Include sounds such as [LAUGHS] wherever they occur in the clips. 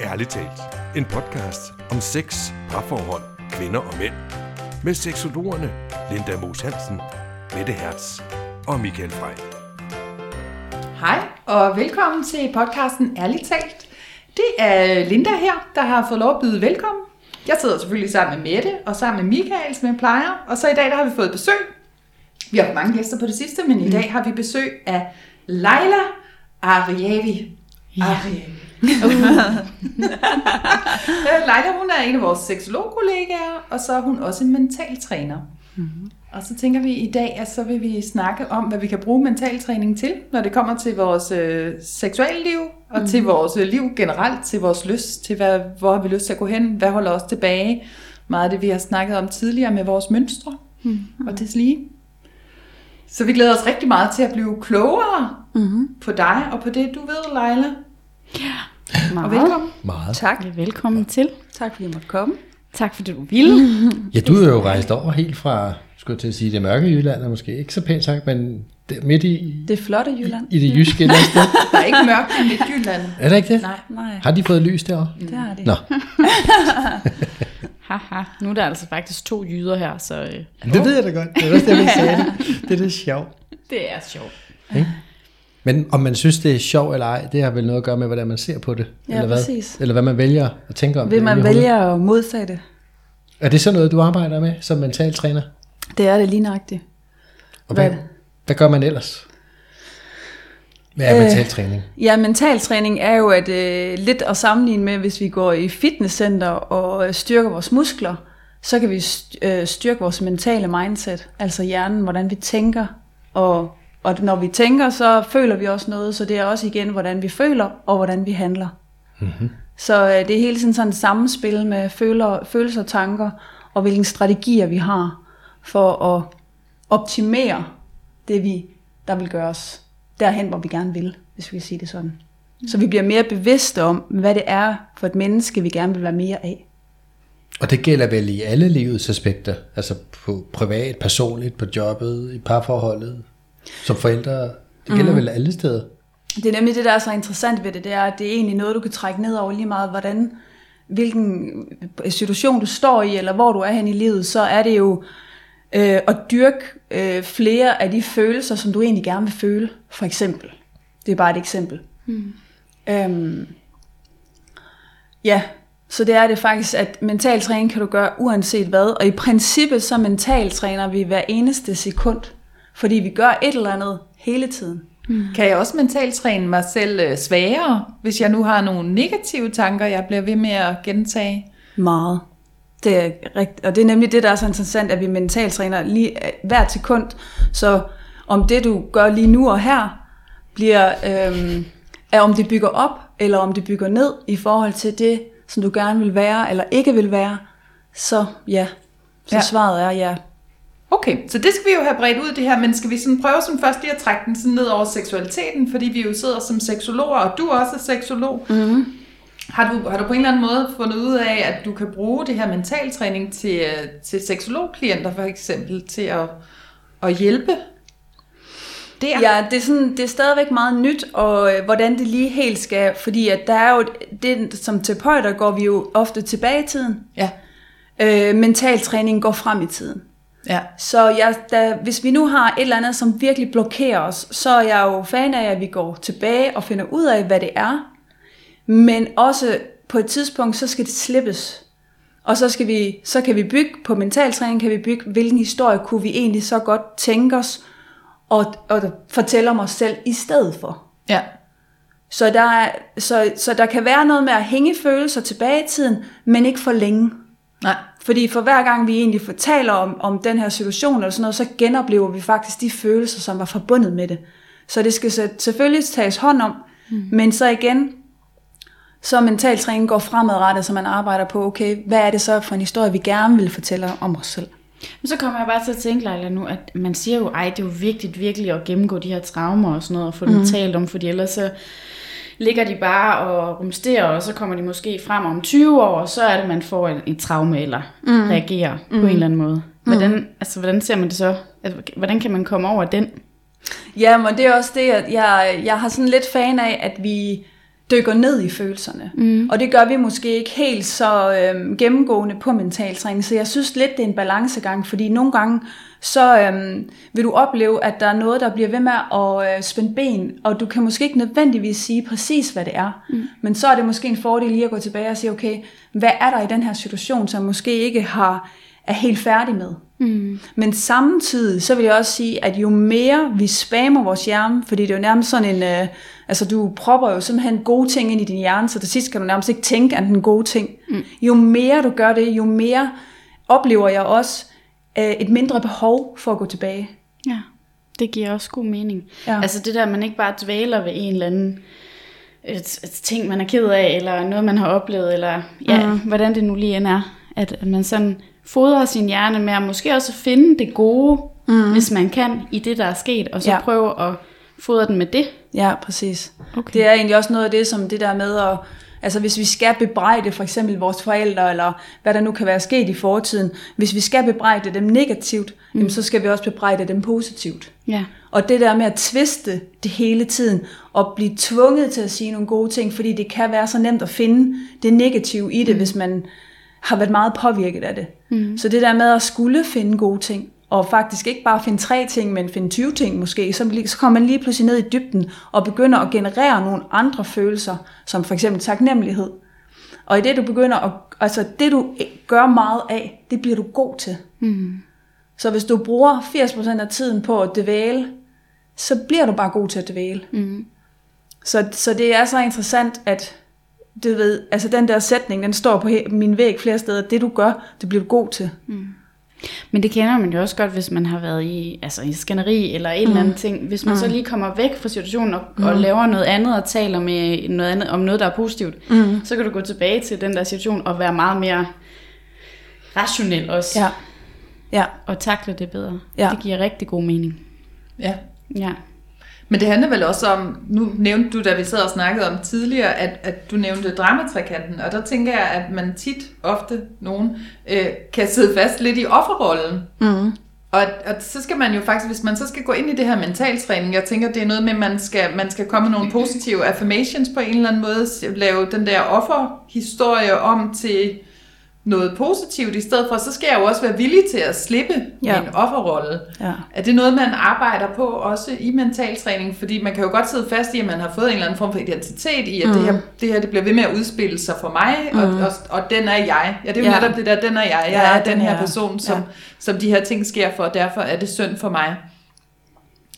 Ærligt talt. En podcast om sex, parforhold, kvinder og mænd. Med seksologerne Linda Moos Hansen, Mette Hertz og Michael Frey. Hej og velkommen til podcasten Ærligt talt. Det er Linda her, der har fået lov at byde velkommen. Jeg sidder selvfølgelig sammen med Mette og sammen med Michael, som jeg plejer. Og så i dag der har vi fået besøg. Vi har haft mange gæster på det sidste, men i dag har vi besøg af Leila Ariavi. Ja. Ariavi. [LAUGHS] Leila, hun er en af vores seksologkollegaer, og så er hun også en mentaltræner. Mm-hmm. Og så tænker vi i dag, at så vil vi snakke om, hvad vi kan bruge mentaltræning til, når det kommer til vores øh, seksuelle liv, og mm. til vores øh, liv generelt, til vores lyst, til hvad, hvor har vi lyst til at gå hen, hvad holder os tilbage. Meget af det, vi har snakket om tidligere med vores mønstre, mm. og det lige. Så vi glæder os rigtig meget til at blive klogere mm-hmm. på dig og på det, du ved, Leila. Ja, meget. Og velkommen. Meget. Tak. Velkommen ja. til. Tak fordi jeg måtte komme. Tak fordi du ville. Ja, du er jo rejst over helt fra, skulle jeg til at sige, det mørke Jylland, er måske ikke så pænt sagt, men det, midt i, Det flotte Jylland. i det jyske eller sted. [LAUGHS] Der er ikke mørkt i Midtjylland. Er det ikke det? Nej. Nej, Har de fået lys derovre? det har de. Nå, [LAUGHS] Haha, nu er der altså faktisk to jyder her, så øh, det ved jeg da godt. Det er også det, jeg sagde det. [LAUGHS] Det er det sjovt. det er sjovt. Men om man synes, det er sjovt eller ej, det har vel noget at gøre med, hvordan man ser på det. Ja, eller hvad? præcis. Eller hvad man vælger at tænke om Vil det. man vælge at modtage det? Er det så noget, du arbejder med som mentaltræner? Det er det lige nøjagtigt. Og hvad, Hvad- hvad gør man ellers? Hvad er Øh, mentaltræning? Ja, mentaltræning er jo at, øh, lidt at sammenligne med, hvis vi går i fitnesscenter og øh, styrker vores muskler, så kan vi øh, styrke vores mentale mindset, altså hjernen, hvordan vi tænker. Og, og når vi tænker, så føler vi også noget, så det er også igen, hvordan vi føler og hvordan vi handler. Mm-hmm. Så øh, det er hele tiden sådan et samspil med føler, følelser og tanker, og hvilke strategier vi har for at optimere det, vi, der vil gøre os derhen, hvor vi gerne vil, hvis vi kan sige det sådan. Så vi bliver mere bevidste om, hvad det er for et menneske, vi gerne vil være mere af. Og det gælder vel i alle livets aspekter, altså på privat, personligt, på jobbet, i parforholdet, som forældre. Det gælder mm. vel alle steder. Det er nemlig det, der er så interessant ved det, det er, at det er egentlig noget, du kan trække ned over lige meget, hvordan, hvilken situation du står i, eller hvor du er hen i livet, så er det jo øh, at dyrke øh, flere af de følelser, som du egentlig gerne vil føle, for eksempel. Det er bare et eksempel. Mm. Øhm, ja, så det er det faktisk, at mental træning kan du gøre uanset hvad, og i princippet så mental træner vi hver eneste sekund, fordi vi gør et eller andet hele tiden. Kan jeg også mentalt træne mig selv øh, svagere, hvis jeg nu har nogle negative tanker, jeg bliver ved med at gentage? Meget. Det er rigt- og det er nemlig det, der er så interessant, at vi mentalt træner lige øh, hvert sekund. Så om det, du gør lige nu og her, bliver, øhm, er om det bygger op, eller om det bygger ned i forhold til det, som du gerne vil være, eller ikke vil være, så ja. Så ja. svaret er ja. Okay, så det skal vi jo have bredt ud det her, men skal vi sådan prøve som først lige at trække den sådan ned over seksualiteten, fordi vi jo sidder som seksologer, og du også er seksolog. Mm-hmm. Har, du, har du på en eller anden måde fundet ud af, at du kan bruge det her mentaltræning til, øh, til seksologklienter for eksempel, til at, at hjælpe? Der. Ja, det er, sådan, det er stadigvæk meget nyt, og øh, hvordan det lige helt skal, fordi at der er jo, det, som terapeuter går vi jo ofte tilbage i tiden. Ja. Øh, mental træning går frem i tiden. Ja. Så jeg, da, hvis vi nu har et eller andet, som virkelig blokerer os, så er jeg jo fan af, at vi går tilbage og finder ud af, hvad det er. Men også på et tidspunkt, så skal det slippes. Og så, skal vi, så kan vi bygge, på mentaltræning kan vi bygge, hvilken historie kunne vi egentlig så godt tænke os, og, og fortælle om os selv i stedet for. Ja. Så der, er, så, så der kan være noget med at hænge følelser tilbage i tiden, men ikke for længe. Nej. Fordi for hver gang vi egentlig fortæller om, om den her situation eller sådan noget, så genoplever vi faktisk de følelser, som var forbundet med det. Så det skal så- selvfølgelig tages hånd om, mm. men så igen, så mental træning går fremadrettet, så man arbejder på, okay, hvad er det så for en historie, vi gerne vil fortælle om os selv. Men så kommer jeg bare til at tænke, Leila, nu, at man siger jo, ej, det er jo vigtigt virkelig at gennemgå de her traumer og sådan noget, og få dem mm. talt om, fordi ellers så ligger de bare og rumsterer, og så kommer de måske frem om 20 år, og så er det, man får et, et traume, eller mm. reagerer mm. på en eller anden måde. Hvordan, altså, hvordan ser man det så? Altså, hvordan kan man komme over den? Ja, men det er også det, at jeg, jeg har sådan lidt fan af, at vi dykker ned i følelserne. Mm. Og det gør vi måske ikke helt så øhm, gennemgående på mentaltræning, så jeg synes lidt, det er en balancegang, fordi nogle gange, så øhm, vil du opleve, at der er noget, der bliver ved med at øh, spænde ben, og du kan måske ikke nødvendigvis sige præcis, hvad det er. Mm. Men så er det måske en fordel lige at gå tilbage og sige, okay, hvad er der i den her situation, som måske ikke har er helt færdig med. Mm. Men samtidig, så vil jeg også sige, at jo mere vi spammer vores hjerne, fordi det er jo nærmest sådan en, øh, altså du propper jo simpelthen gode ting ind i din hjerne, så til sidst kan du nærmest ikke tænke andet end gode ting. Mm. Jo mere du gør det, jo mere oplever jeg også øh, et mindre behov for at gå tilbage. Ja, det giver også god mening. Ja. Altså det der, at man ikke bare dvæler ved en eller anden et, et ting, man er ked af, eller noget, man har oplevet, eller ja, mm. hvordan det nu lige end er. At, at man sådan fodre sin hjerne med at måske også finde det gode, mm. hvis man kan, i det, der er sket, og så ja. prøve at fodre den med det. Ja, præcis. Okay. Det er egentlig også noget af det, som det der med at, altså hvis vi skal bebrejde for eksempel vores forældre, eller hvad der nu kan være sket i fortiden, hvis vi skal bebrejde dem negativt, mm. jamen, så skal vi også bebrejde dem positivt. Ja. Og det der med at tviste det hele tiden, og blive tvunget til at sige nogle gode ting, fordi det kan være så nemt at finde det negative i det, mm. hvis man har været meget påvirket af det. Mm. Så det der med at skulle finde gode ting, og faktisk ikke bare finde tre ting, men finde 20 ting måske, så, så kommer man lige pludselig ned i dybden og begynder at generere nogle andre følelser, som for eksempel taknemmelighed. Og i det du begynder at, altså det du gør meget af, det bliver du god til. Mm. Så hvis du bruger 80% af tiden på at dvæle, så bliver du bare god til at dvæle. Mm. Så, så det er så interessant, at du ved, altså den der sætning, den står på min væg flere steder. Det du gør, det bliver du god til. Mm. Men det kender man jo også godt, hvis man har været i, altså i skænderi eller en mm. eller anden ting. Hvis man mm. så lige kommer væk fra situationen og, mm. og laver noget andet og taler med noget andet, om noget, der er positivt, mm. så kan du gå tilbage til den der situation og være meget mere rationel også. Ja. Ja. Og takle det bedre. Ja. Det giver rigtig god mening. Ja. Ja. Men det handler vel også om, nu nævnte du, da vi sad og snakkede om tidligere, at, at du nævnte dramatrikanten, og der tænker jeg, at man tit, ofte nogen, øh, kan sidde fast lidt i offerrollen. Mm. Og, og så skal man jo faktisk, hvis man så skal gå ind i det her mentaltræning, jeg tænker, det er noget med, at man skal, man skal komme med nogle positive affirmations på en eller anden måde, lave den der offerhistorie om til noget positivt i stedet for, så skal jeg jo også være villig til at slippe ja. min offerrolle. Ja. Er det noget, man arbejder på også i mentaltræning? Fordi man kan jo godt sidde fast i, at man har fået en eller anden form for identitet i, at mm. det, her, det her det bliver ved med at udspille sig for mig, mm. og, og, og den er jeg. Ja, det er jo ja. netop det der, den er jeg. Jeg ja, er den her person, som, ja. som de her ting sker for, og derfor er det synd for mig.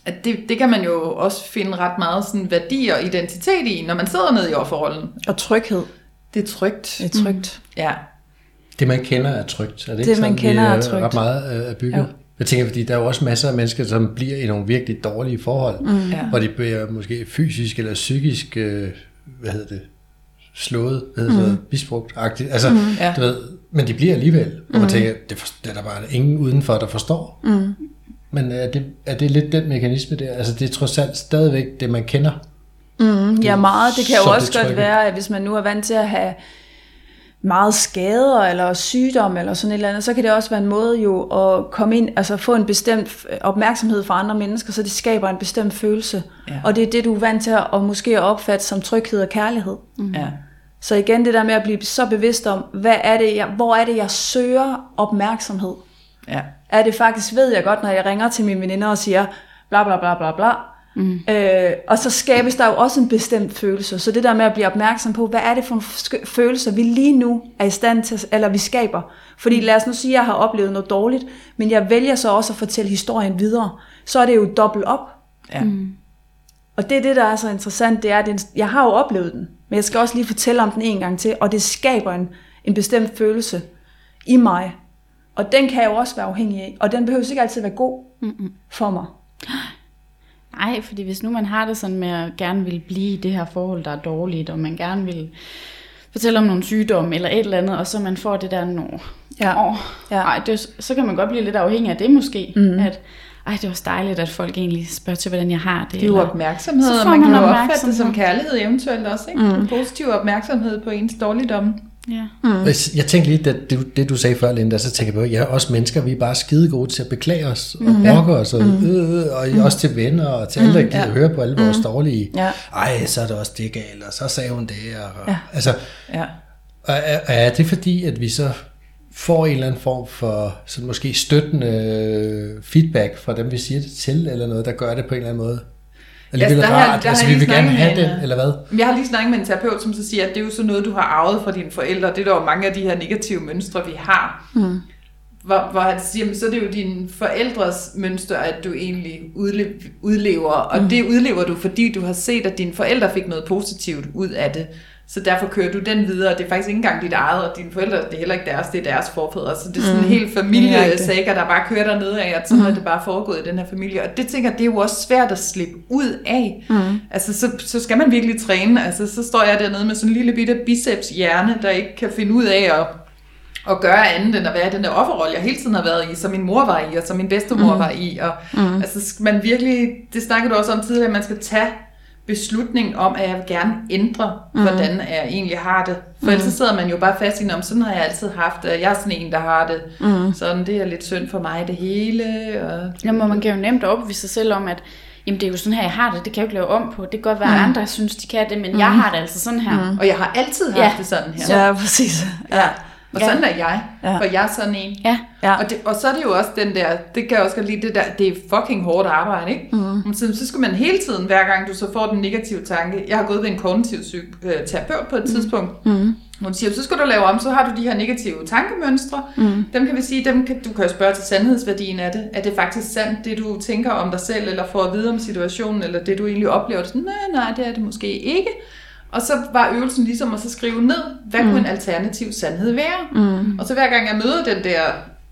At det, det kan man jo også finde ret meget sådan værdi og identitet i, når man sidder nede i offerrollen. Og tryghed. Det er trygt. Det er trygt. Mm. Ja. Det, man kender, er trygt. Er det, det ikke man sådan, kender, er trygt. ret meget øh, bygget? Ja. Jeg tænker, fordi der er jo også masser af mennesker, som bliver i nogle virkelig dårlige forhold, mm. ja. hvor de bliver måske fysisk eller psykisk, øh, hvad hedder det, slået, hvad hedder mm. det, misbrugt-agtigt. Altså, mm. ja. du ved, men de bliver alligevel, og man mm. tænker, det, for, det er der bare ingen udenfor, der forstår. Mm. Men er det, er det lidt den mekanisme der? Altså, det er trods alt stadigvæk det, man kender. Mm, ja, meget. Det kan jo også godt være, at hvis man nu er vant til at have meget skader eller sygdom eller sådan et eller andet, så kan det også være en måde jo at komme ind, altså få en bestemt opmærksomhed fra andre mennesker, så det skaber en bestemt følelse. Ja. Og det er det, du er vant til at måske opfatte som tryghed og kærlighed. Mm. Ja. Så igen det der med at blive så bevidst om, hvad er det, jeg, hvor er det, jeg søger opmærksomhed? Ja. Er det faktisk, ved jeg godt, når jeg ringer til mine veninder og siger, bla bla bla bla bla, Mm. Øh, og så skabes der jo også en bestemt følelse. Så det der med at blive opmærksom på, hvad er det for følelser, vi lige nu er i stand til, eller vi skaber. Fordi lad os nu sige, at jeg har oplevet noget dårligt, men jeg vælger så også at fortælle historien videre. Så er det jo dobbelt op. Ja. Mm. Og det er det, der er så interessant, det er, at jeg har jo oplevet den, men jeg skal også lige fortælle om den en gang til, og det skaber en, en bestemt følelse i mig. Og den kan jeg jo også være afhængig af, og den behøver ikke altid være god Mm-mm. for mig. [GASPS] Nej, fordi hvis nu man har det sådan med at gerne vil blive i det her forhold, der er dårligt, og man gerne vil fortælle om nogle sygdomme eller et eller andet, og så man får det der, nå, ja. Åh, ja. Ej, det, så kan man godt blive lidt afhængig af det måske, mm. at ej, det er også dejligt, at folk egentlig spørger til, hvordan jeg har det. Det er jo opmærksomhed, så og man, man kan jo opfatte det som kærlighed eventuelt også, ikke? Mm. En positiv opmærksomhed på ens dårligdomme. Ja. Mm. Jeg tænkte lige, det, det, det du sagde før, Linda, så tænker jeg på, er også mennesker, vi er bare skide gode til at beklage os og mm. brokke os, og, mm. øh, og mm. også til venner og til alle, der gider ja. høre på alle vores dårlige, Ja. ej, så er det også det galt, og så sagde hun det, og, Ja. altså, Ja. og er, er det fordi, at vi så får en eller anden form for sådan måske støttende øh, feedback fra dem, vi siger det til, eller noget, der gør det på en eller anden måde? Alligevel der har der altså har vi vil lige gerne snakket have med det, en, eller hvad? Jeg har lige snakket med en terapeut, som så siger, at det er jo sådan noget, du har arvet fra dine forældre. Det er der jo mange af de her negative mønstre, vi har. Mm. Hvor, hvor han siger, "Men så er det jo dine forældres mønster, at du egentlig udle- udlever. Og mm. det udlever du, fordi du har set, at dine forældre fik noget positivt ud af det. Så derfor kører du den videre. Det er faktisk ikke engang dit eget, og dine forældre, det er heller ikke deres, det er deres forfædre. Så det er sådan en helt familiesager, der bare kører dernede af, at sådan mm. er det bare foregået i den her familie. Og det tænker det er jo også svært at slippe ud af. Mm. Altså, så, så skal man virkelig træne. Altså, så står jeg dernede med sådan en lille bitte biceps hjerne, der ikke kan finde ud af at at gøre andet end at være i den der offerrolle, jeg hele tiden har været i, som min mor var i, og som min bedstemor mm. var i. Og, mm. Altså man virkelig, det snakkede du også om tidligere, at man skal tage beslutningen om, at jeg vil gerne ændre, mm. hvordan jeg egentlig har det. For ellers så sidder man jo bare fast i, om sådan har jeg altid haft det, og jeg er sådan en, der har det. Mm. Sådan, det er lidt synd for mig, det hele. Og, Jamen, man kan jo nemt overbevise sig selv om, at jamen, det er jo sådan her, jeg har det. Det kan jeg jo ikke lave om på. Det kan godt være, at andre synes, de kan det, men jeg har det altså sådan her. og jeg har altid haft Ja. det sådan her. Ja, præcis. Ja. Og sådan er jeg, Ja. for jeg er sådan en. Ja. Ja. Og, det, og så er det jo også den der, det kan jeg også godt lide, det der, det er fucking hårdt arbejde, ikke? Mm. Så, så skal man hele tiden, hver gang du så får den negative tanke, jeg har gået ved en kognitiv psyk- øh, terapeut på et mm. tidspunkt, mm. hun siger, så skal du lave om, så har du de her negative tankemønstre, mm. dem kan vi sige, dem kan, du kan jo spørge til sandhedsværdien af det, er det faktisk sandt, det du tænker om dig selv, eller får at vide om situationen, eller det du egentlig oplever, sådan, nej, nej, det er det måske ikke. Og så var øvelsen ligesom at så skrive ned, hvad mm. kunne en alternativ sandhed være? Mm. Og så hver gang jeg møder den der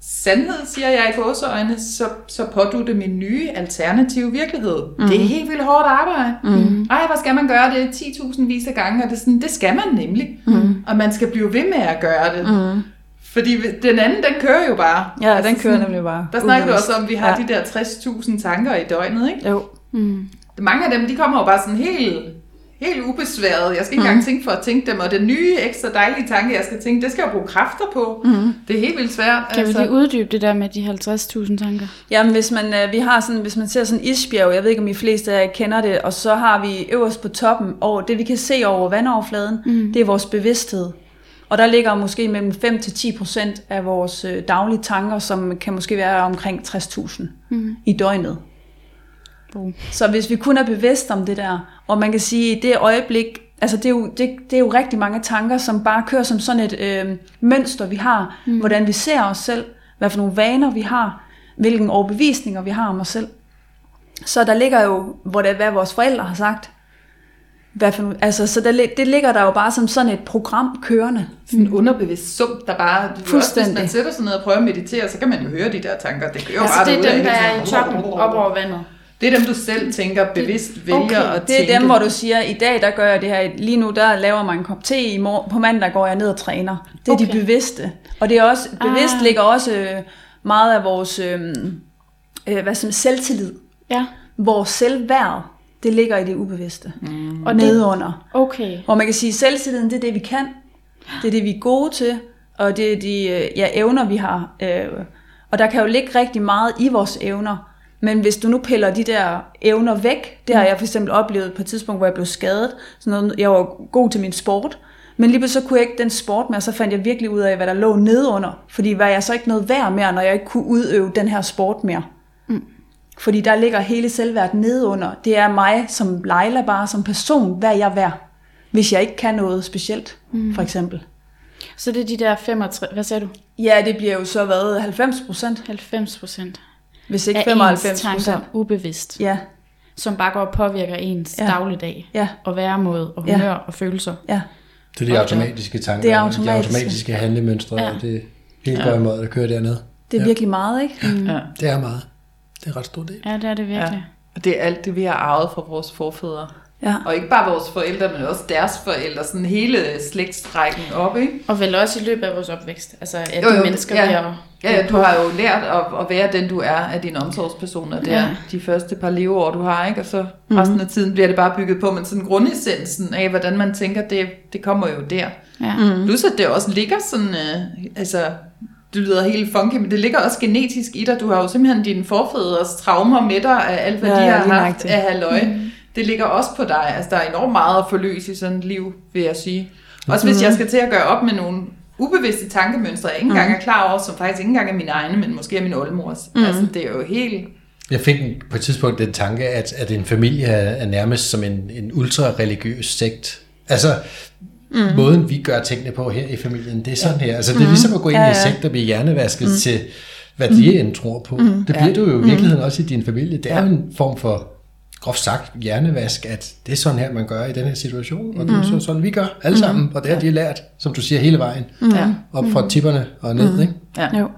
sandhed, siger jeg i gåseøjne, så, så pådutter min nye alternative virkelighed. Mm. Det er helt vildt hårdt arbejde. Mm. Ej, hvor skal man gøre det 10.000 vis af gange? Og det, er sådan, det skal man nemlig. Mm. Og man skal blive ved med at gøre det. Mm. Fordi den anden, den kører jo bare. Ja, den kører nemlig bare. Der snakker du Ubevidst. også om, at vi har Ja. de der 60.000 tanker i døgnet, ikke? Jo. Mange af dem, de kommer jo bare sådan helt, helt ubesværet. Jeg skal ikke engang tænke for at tænke dem. Og den nye, ekstra dejlige tanke, jeg skal tænke, det skal jeg bruge kræfter på. Mm. Det er helt vildt svært. altså. Kan vi lige uddybe det der med de 50.000 tanker? Jamen, hvis man, øh, vi har sådan, hvis man ser sådan isbjerg, jeg ved ikke, om I fleste af jer kender det, og så har vi øverst på toppen, over det vi kan se over vandoverfladen, mm. det er vores bevidsthed. Og der ligger måske mellem 5-10 procent af vores øh, daglige tanker, som kan måske være omkring 60.000 mm. i døgnet. Boom. Så hvis vi kun er bevidst om det der, og man kan sige, i det øjeblik, altså det er jo, det, det er jo rigtig mange tanker, som bare kører som sådan et øh, mønster, vi har, mm. hvordan vi ser os selv, hvad for nogle vaner vi har, hvilke overbevisninger vi har om os selv. Så der ligger jo, hvor det, hvad vores forældre har sagt, hvad for, altså, så der, det ligger der jo bare som sådan et program kørende. sådan en underbevidst sump, der bare... Fuldstændig. Også, hvis man sætter sig ned og prøver at meditere, så kan man jo høre de der tanker. Det kører Altså, bare det er dem, der er i tiden. toppen, op over vandet. Det er dem, du selv tænker bevidst vælger okay, at Det tænke. er dem, hvor du siger, i dag der gør jeg det her, lige nu der laver man en kop te, i morgen, på mandag går jeg ned og træner. Det er okay. de bevidste. Og det er også, bevidst Ah. ligger også øh, meget af vores øh, øh, hvad som, selvtillid. Ja. Vores selvværd, det ligger i det ubevidste. Mm. Og det- nedunder. Okay. Hvor man kan sige, at selvtilliden, det er det, vi kan. Det er det, vi er gode til. Og det er de øh, ja, evner, vi har. Øh, og der kan jo ligge rigtig meget i vores evner. Men hvis du nu piller de der evner væk, det har jeg for eksempel oplevet på et tidspunkt, hvor jeg blev skadet. Sådan noget, jeg var god til min sport, men lige så kunne jeg ikke den sport mere, så fandt jeg virkelig ud af, hvad der lå nedunder. Fordi var jeg så ikke noget værd mere, når jeg ikke kunne udøve den her sport mere. Fordi der ligger hele selvværdet nedunder. Det er mig som Leila bare, som person, hvad er jeg værd, hvis jeg ikke kan noget specielt, mm. for eksempel. Så det er de der 65, hvad sagde du? Ja, det bliver jo så været 90 procent, 90 procent hvis ikke af 95 ens tanker ubevidst, Ja, som bare går og påvirker ens Ja. ja. dagligdag, ja, og væremåde, og Ja. humør og følelser. ja. Det er de automatiske tanker, Det er de automatiske. automatiske handlemønstre, Ja. og det er helt ja. måde, der kører dernede. Det er Ja. virkelig meget, ikke? Mm. Ja. Det er meget. Det er en ret stor del. Ja, det er det virkelig. Og det er alt det, vi har arvet fra vores forfædre. Ja. Og ikke bare vores forældre, men også deres forældre, sådan hele slægtsrækken op, ikke? Og vel også i løbet af vores opvækst. Altså, at Jo, de jo, mennesker ja. vi er Ja, ja, du har jo lært at, at være den, du er af dine omsorgspersoner der, Ja. ja. de første par leveår, du har, ikke? Og så resten af tiden bliver det bare bygget på, men sådan grundessensen af, hvordan man tænker, det, det kommer jo der. Ja. Mm. Plus at det også ligger sådan, øh, altså, det lyder helt funky, men det ligger også genetisk i dig. Du har jo simpelthen dine forfædres traumer med dig af alt, hvad Ja, de ja, har haft af halløj. Mm. Det ligger også på dig. Altså, der er enormt meget at forløse i sådan et liv, vil jeg sige. Også hvis jeg skal til at gøre op med nogle ubevidste tankemønstre, jeg ikke engang er klar over, som faktisk ikke engang er mine egne, men måske er min oldemors. Mm. Altså, det er jo helt... Jeg fik på et tidspunkt den tanke, at, at en familie er, nærmest som en, en ultra-religiøs sekt. Altså, mm. måden vi gør tingene på her i familien, det er sådan her. Altså, det er ligesom at gå ind Ja, i ja. en sekt og blive hjernevasket mm. til, hvad de end tror på. Mm. Det bliver du jo i virkeligheden også i din familie. Det er jo en form for, groft sagt, hjernevask, at det er sådan her, man gør i den her situation, og det er så sådan, vi gør alle sammen, og det har de lært, som du siger, hele vejen, Ja. op fra tipperne og ned, ikke? ja. Jo.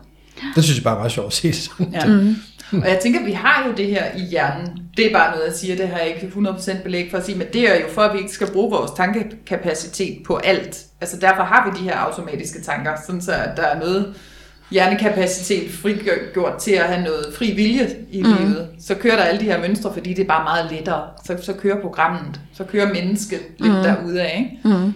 Det synes jeg bare er meget sjovt at se sådan. Ja. Mm. Og jeg tænker, vi har jo det her i hjernen. Det er bare noget, jeg siger, det har jeg ikke 100% belæg for at sige, men det er jo for, at vi ikke skal bruge vores tankekapacitet på alt. Altså derfor har vi de her automatiske tanker, sådan så at der er noget hjernekapacitet frigjort til at have noget fri vilje i mm. livet. Så kører der alle de her mønstre, fordi det er bare meget lettere. Så, så kører programmet, så kører mennesket lidt mm. derude af, ikke?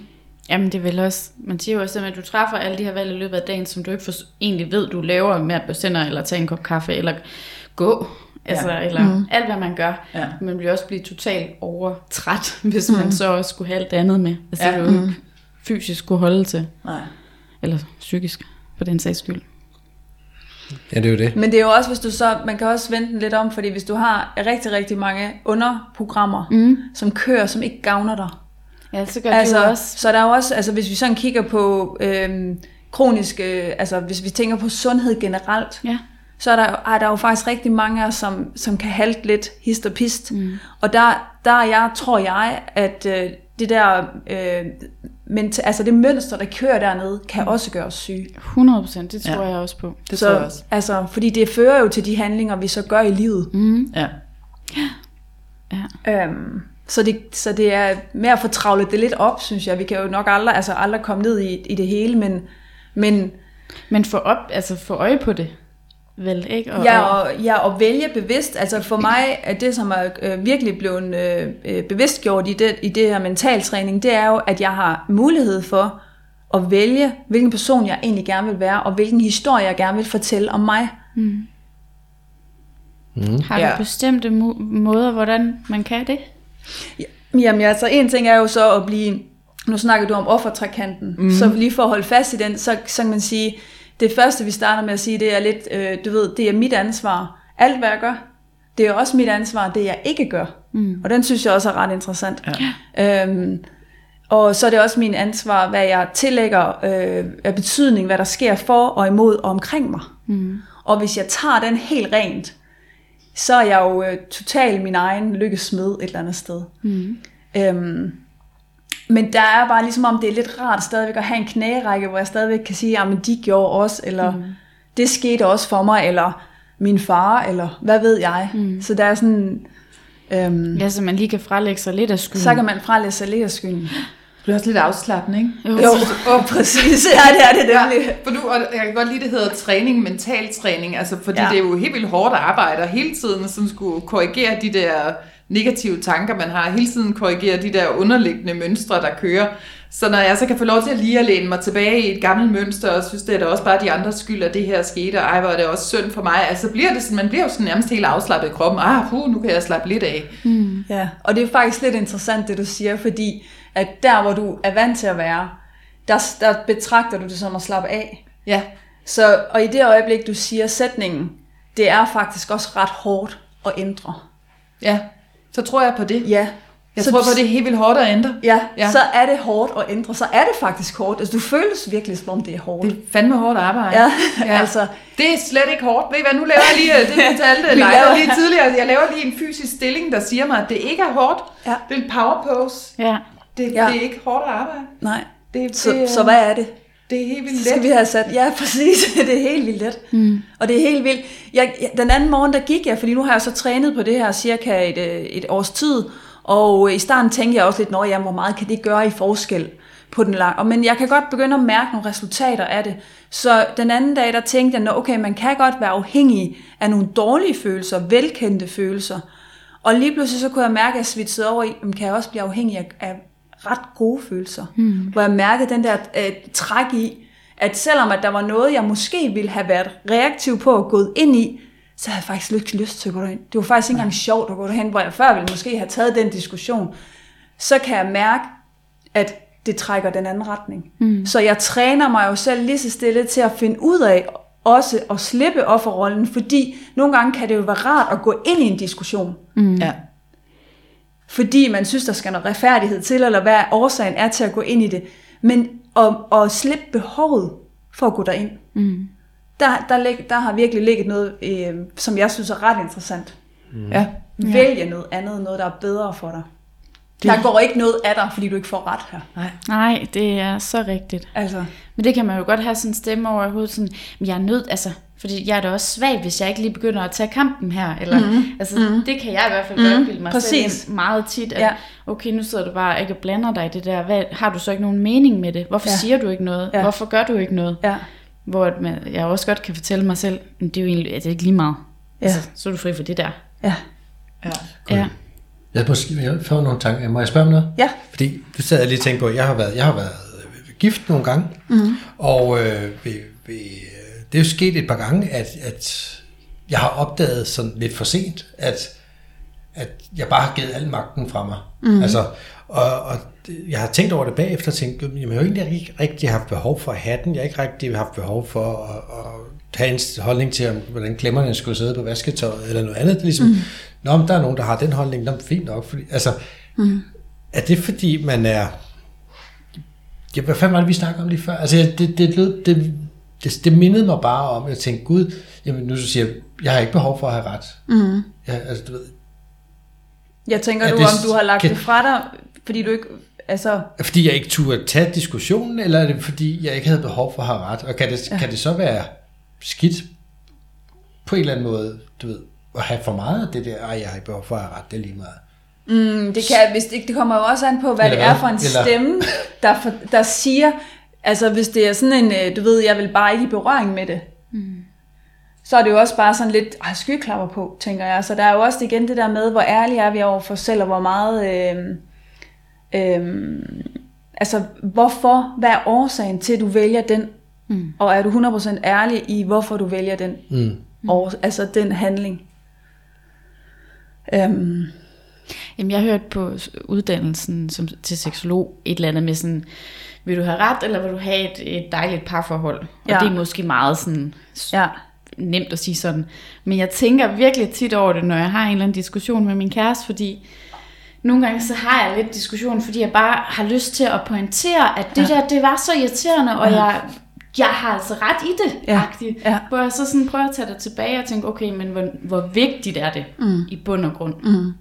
Jamen det er vel også, man siger jo også, at du træffer alle de her valg i løbet af dagen, som du ikke for, egentlig ved, du laver med at bestemme, eller tage en kop kaffe, eller gå, altså, Ja. eller mm. alt hvad man gør. Ja. Man bliver også blive totalt overtræt, [LAUGHS] hvis mm. man så også skulle have alt andet med. Altså Ja. det er jo ikke fysisk skulle holde til, Nej. eller psykisk, for den sags skyld. Ja, det er jo det. Men det er jo også, hvis du så, man kan også vente den lidt om, fordi hvis du har rigtig, rigtig mange underprogrammer, mm. som kører, som ikke gavner dig, Ja, så gør altså, det jo også. Så der er jo også, altså hvis vi sådan kigger på øhm, kroniske, altså hvis vi tænker på sundhed generelt, Ja. så er der, er der jo faktisk rigtig mange af os, som, som kan halte lidt hist og pist. Mm. Og der, der er jeg, tror jeg, at øh, det der, øh, men, altså det mønster, der kører dernede, kan også gøre os syge. 100 procent, det tror Ja. ja. jeg også på. Det så, tror jeg også. Altså, fordi det fører jo til de handlinger, vi så gør i livet. Mm. Ja. Øhm, så, det, så det er med at få travlet det lidt op, synes jeg. Vi kan jo nok aldrig, altså aldrig komme ned i, i det hele, men, men Men få op, altså få øje på det, vel, ikke? Og, ja, og, og, ja, og vælge bevidst. Altså for mig er det, som er øh, virkelig blevet øh, øh, bevidstgjort i det, i det her mentaltræning, det er jo, at jeg har mulighed for at vælge, hvilken person jeg egentlig gerne vil være, og hvilken historie jeg gerne vil fortælle om mig. har du Ja. bestemte måder, hvordan man kan det? Jamen altså, en ting er jo så at blive, nu snakker du om offertrækanten, mm. så lige for at holde fast i den, så, så kan man sige, det første vi starter med at sige, det er lidt, øh, du ved, det er mit ansvar. Alt hvad jeg gør, det er også mit ansvar, det jeg ikke gør. Mm. Og den synes jeg også er ret interessant. Ja. Øhm, og så er det også min ansvar, hvad jeg tillægger øh, af betydning, hvad der sker for og imod og omkring mig. Mm. Og hvis jeg tager den helt rent, så er jeg jo øh, totalt min egen lykkesmed et eller andet sted. Mm. Øhm, men der er bare ligesom om, det er lidt rart stadigvæk at have en knærække, hvor jeg stadigvæk kan sige, at de gjorde også, eller mm. det skete også for mig, eller min far, eller hvad ved jeg. Mm. Så der er sådan, øhm, Ja, så man lige kan frelægge sig lidt af skylden. så kan man frelæse sig lidt af skylden. Det bliver også lidt afslappende, ikke? Jo. Jo, [LAUGHS] oh, præcis. Ja, det er det nemlig. For nu, og jeg kan godt lide, det hedder træning, mental træning, altså fordi Ja. ja. det er jo helt vildt hårdt arbejde, og hele tiden sådan skulle korrigere de der negative tanker, man har, hele tiden korrigere de der underliggende mønstre, der kører. Så når jeg så kan få lov til at lige at læne mig tilbage i et gammelt mønster, og synes, det er da også bare de andres skyld, at det her skete, og ej, hvor er det også synd for mig, altså bliver det sådan, man bliver jo sådan nærmest helt afslappet i kroppen, ah, puh, nu kan jeg slappe lidt af. Ja, og det er faktisk lidt interessant, det du siger, fordi at der, hvor du er vant til at være, der, der betragter du det som at slappe af. Ja, Så, og i det øjeblik, du siger sætningen, det er faktisk også ret hårdt at ændre. ja, så tror jeg på det. Ja. Jeg så, tror på, det er helt vildt hårdt at ændre. Ja, Ja. ja, så er det hårdt at ændre. Så er det faktisk hårdt. Altså, du føles virkelig, som om det er hårdt. Det er fandme hårdt arbejde. Ja, [LAUGHS] altså. Det er slet ikke hårdt. Ved I hvad, nu laver jeg lige, det [LAUGHS] vi fortalte Vi Leila laver- lige tidligere, jeg laver lige en fysisk stilling, der siger mig, at det ikke er hårdt. Ja. Det er en power pose. Ja. Det, Ja. det er ikke hårdt at arbejde. Nej. Det, Så, det, så hvad er det? Det er helt vildt Så skal let. vi have sat, ja præcis, [LAUGHS] det er helt vildt let. Mm. Og det er helt vildt. Jeg, jeg, den anden morgen, der gik jeg, fordi nu har jeg så trænet på det her cirka et, øh, et års tid, Og øh, i starten tænkte jeg også lidt, når jamen, hvor meget kan det gøre i forskel på den lange. Men jeg kan godt begynde at mærke nogle resultater af det. Så den anden dag, der tænkte jeg, okay, man kan godt være afhængig af nogle dårlige følelser, velkendte følelser. Og lige pludselig så kunne jeg mærke, at jeg svitsede over i, kan jeg også blive afhængig af, af ret gode følelser. Mm. Hvor jeg mærkede den der øh, træk i, at selvom at der var noget, jeg måske ville have været reaktiv på og gået ind i, så havde jeg faktisk ikke lyst til at gå derhen. Det var faktisk ikke engang sjovt at gå derhen, hvor jeg før ville måske have taget den diskussion. Så kan jeg mærke, at det trækker den anden retning. Mm. Så jeg træner mig jo selv lige så stille til at finde ud af også at slippe offerrollen, fordi nogle gange kan det jo være rart at gå ind i en diskussion. Mm. Ja. Fordi man synes, der skal noget retfærdighed til, eller hvad årsagen er til at gå ind i det. Men at, at slippe behovet for at gå derind. Mm. Der, der, lig, der har virkelig ligget noget, øh, som jeg synes er ret interessant. Mm. Ja. Vælge noget andet, noget der er bedre for dig. Det... Der går ikke noget af dig, fordi du ikke får ret her. Nej, Nej det er så rigtigt. Altså. Men det kan man jo godt have sådan en stemme over i hovedet, sådan, men jeg er nødt, altså, fordi jeg er da også svag, hvis jeg ikke lige begynder at tage kampen her. Eller, mm-hmm. altså, mm-hmm. Det kan jeg i hvert fald mm-hmm. gøre mig Præcis. selv meget tit, at ja. okay, nu sidder du bare ikke og blander dig i det der. Hvad, har du så ikke nogen mening med det? Hvorfor ja. siger du ikke noget? Ja. Hvorfor gør du ikke noget? Ja. Hvor jeg også godt kan fortælle mig selv, det er jo egentlig det er ikke lige meget. Ja. Altså, så er du fri for det der. Ja. Ja. ja. Jeg måske jeg får nogle tanker. Må jeg spørge om noget? Ja. Fordi det sad jeg lige og tænkte på, jeg har været, jeg har været gift nogle gange, mm. og øh, ved, ved, det er jo sket et par gange, at, at jeg har opdaget sådan lidt for sent, at, at jeg bare har givet al magten fra mig. Mm. Altså, og, og jeg har tænkt over det bagefter og tænkt, at jeg har jo egentlig ikke rigtig haft behov for at have den. Jeg har ikke rigtig haft behov for at, at have en holdning til, hvordan klemmerne skulle sidde på vasketøjet eller noget andet. Det ligesom, mm. Nå, men der er nogen, der har den holdning, er fint nok. Fordi, altså, mm. Er det fordi, man er... Ja, hvad fanden var det, vi snakkede om lige før? Altså, det, det, lød, det, det, det mindede mig bare om, at jeg tænkte, gud, jamen nu så siger jeg, jeg har ikke behov for at have ret. Mm. Ja, altså, du ved, jeg tænker du, det, om du har lagt kan, det fra dig, fordi du ikke... Altså... Fordi jeg ikke turde tage diskussionen, eller er det fordi, jeg ikke havde behov for at have ret? Og kan det, ja. kan det så være skidt på en eller anden måde, du ved, at have for meget af det der, ej, jeg har ikke behov for at have ret, det er lige meget. Mm, det, kan, hvis det, det kommer jo også an på, hvad eller det er for en eller... stemme, der, for, der siger, altså hvis det er sådan en, øh, du ved, jeg vil bare ikke i berøring med det, mm. så er det jo også bare sådan lidt, ej, skyklapper på, tænker jeg. Så der er jo også igen det der med, hvor ærlige er vi over for os selv, og hvor meget, øh, øh, altså hvorfor, hvad er årsagen til, at du vælger den, mm. og er du 100% ærlig i, hvorfor du vælger den, mm. og, altså den handling. Um, Jamen, jeg hørte på uddannelsen som, til seksolog et eller andet med sådan, vil du have ret, eller vil du have et, et dejligt parforhold? Og ja. det er måske meget sådan ja. nemt at sige sådan. Men jeg tænker virkelig tit over det, når jeg har en eller anden diskussion med min kæreste, fordi nogle gange så har jeg lidt diskussion, fordi jeg bare har lyst til at pointere, at det ja. der, det var så irriterende, og ja. jeg jeg har altså ret i det, ja. Ja. Hvor jeg så sådan prøver at tage det tilbage og tænke, okay, men hvor, hvor vigtigt er det mm. i bund og grund? Mm.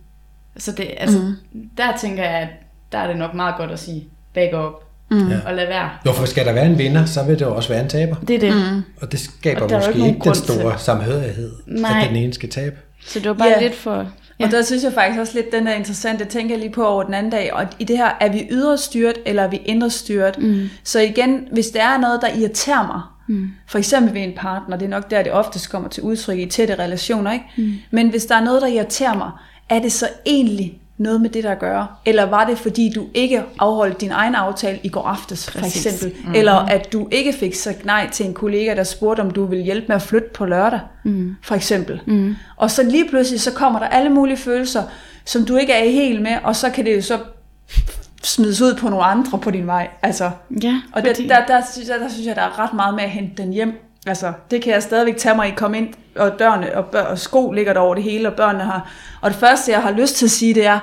Så det, altså, mm. der tænker jeg, at der er det nok meget godt at sige, back up mm. og lad være. Hvorfor skal der være en vinder, så vil det jo også være en taber. Det er det. Mm. Og det skaber og måske ikke, ikke den store til. samhørighed, Nej. at den ene skal tabe. Så det var bare ja. lidt for Ja. Og der synes jeg faktisk også lidt, den er interessant, det tænker jeg lige på over den anden dag, og i det her, er vi ydre styret, eller er vi indre styret? Mm. Så igen, hvis der er noget, der irriterer mig, mm. for eksempel ved en partner, det er nok der, det oftest kommer til udtryk i tætte relationer, ikke? Mm. men hvis der er noget, der irriterer mig, er det så egentlig noget med det, der gør? Eller var det, fordi du ikke afholdt din egen aftale i går aftes, for Præcis. eksempel? Mm-hmm. Eller at du ikke fik sagt nej til en kollega, der spurgte, om du ville hjælpe med at flytte på lørdag, mm. for eksempel. Mm. Og så lige pludselig, så kommer der alle mulige følelser, som du ikke er helt med, og så kan det jo så smides ud på nogle andre på din vej. Altså, ja, og der, der, der, synes jeg, der synes jeg, der er ret meget med at hente den hjem. Altså, det kan jeg stadigvæk tage mig i, komme ind, og dørene og, bør, og sko ligger der over det hele, og børnene har... Og det første, jeg har lyst til at sige, det er,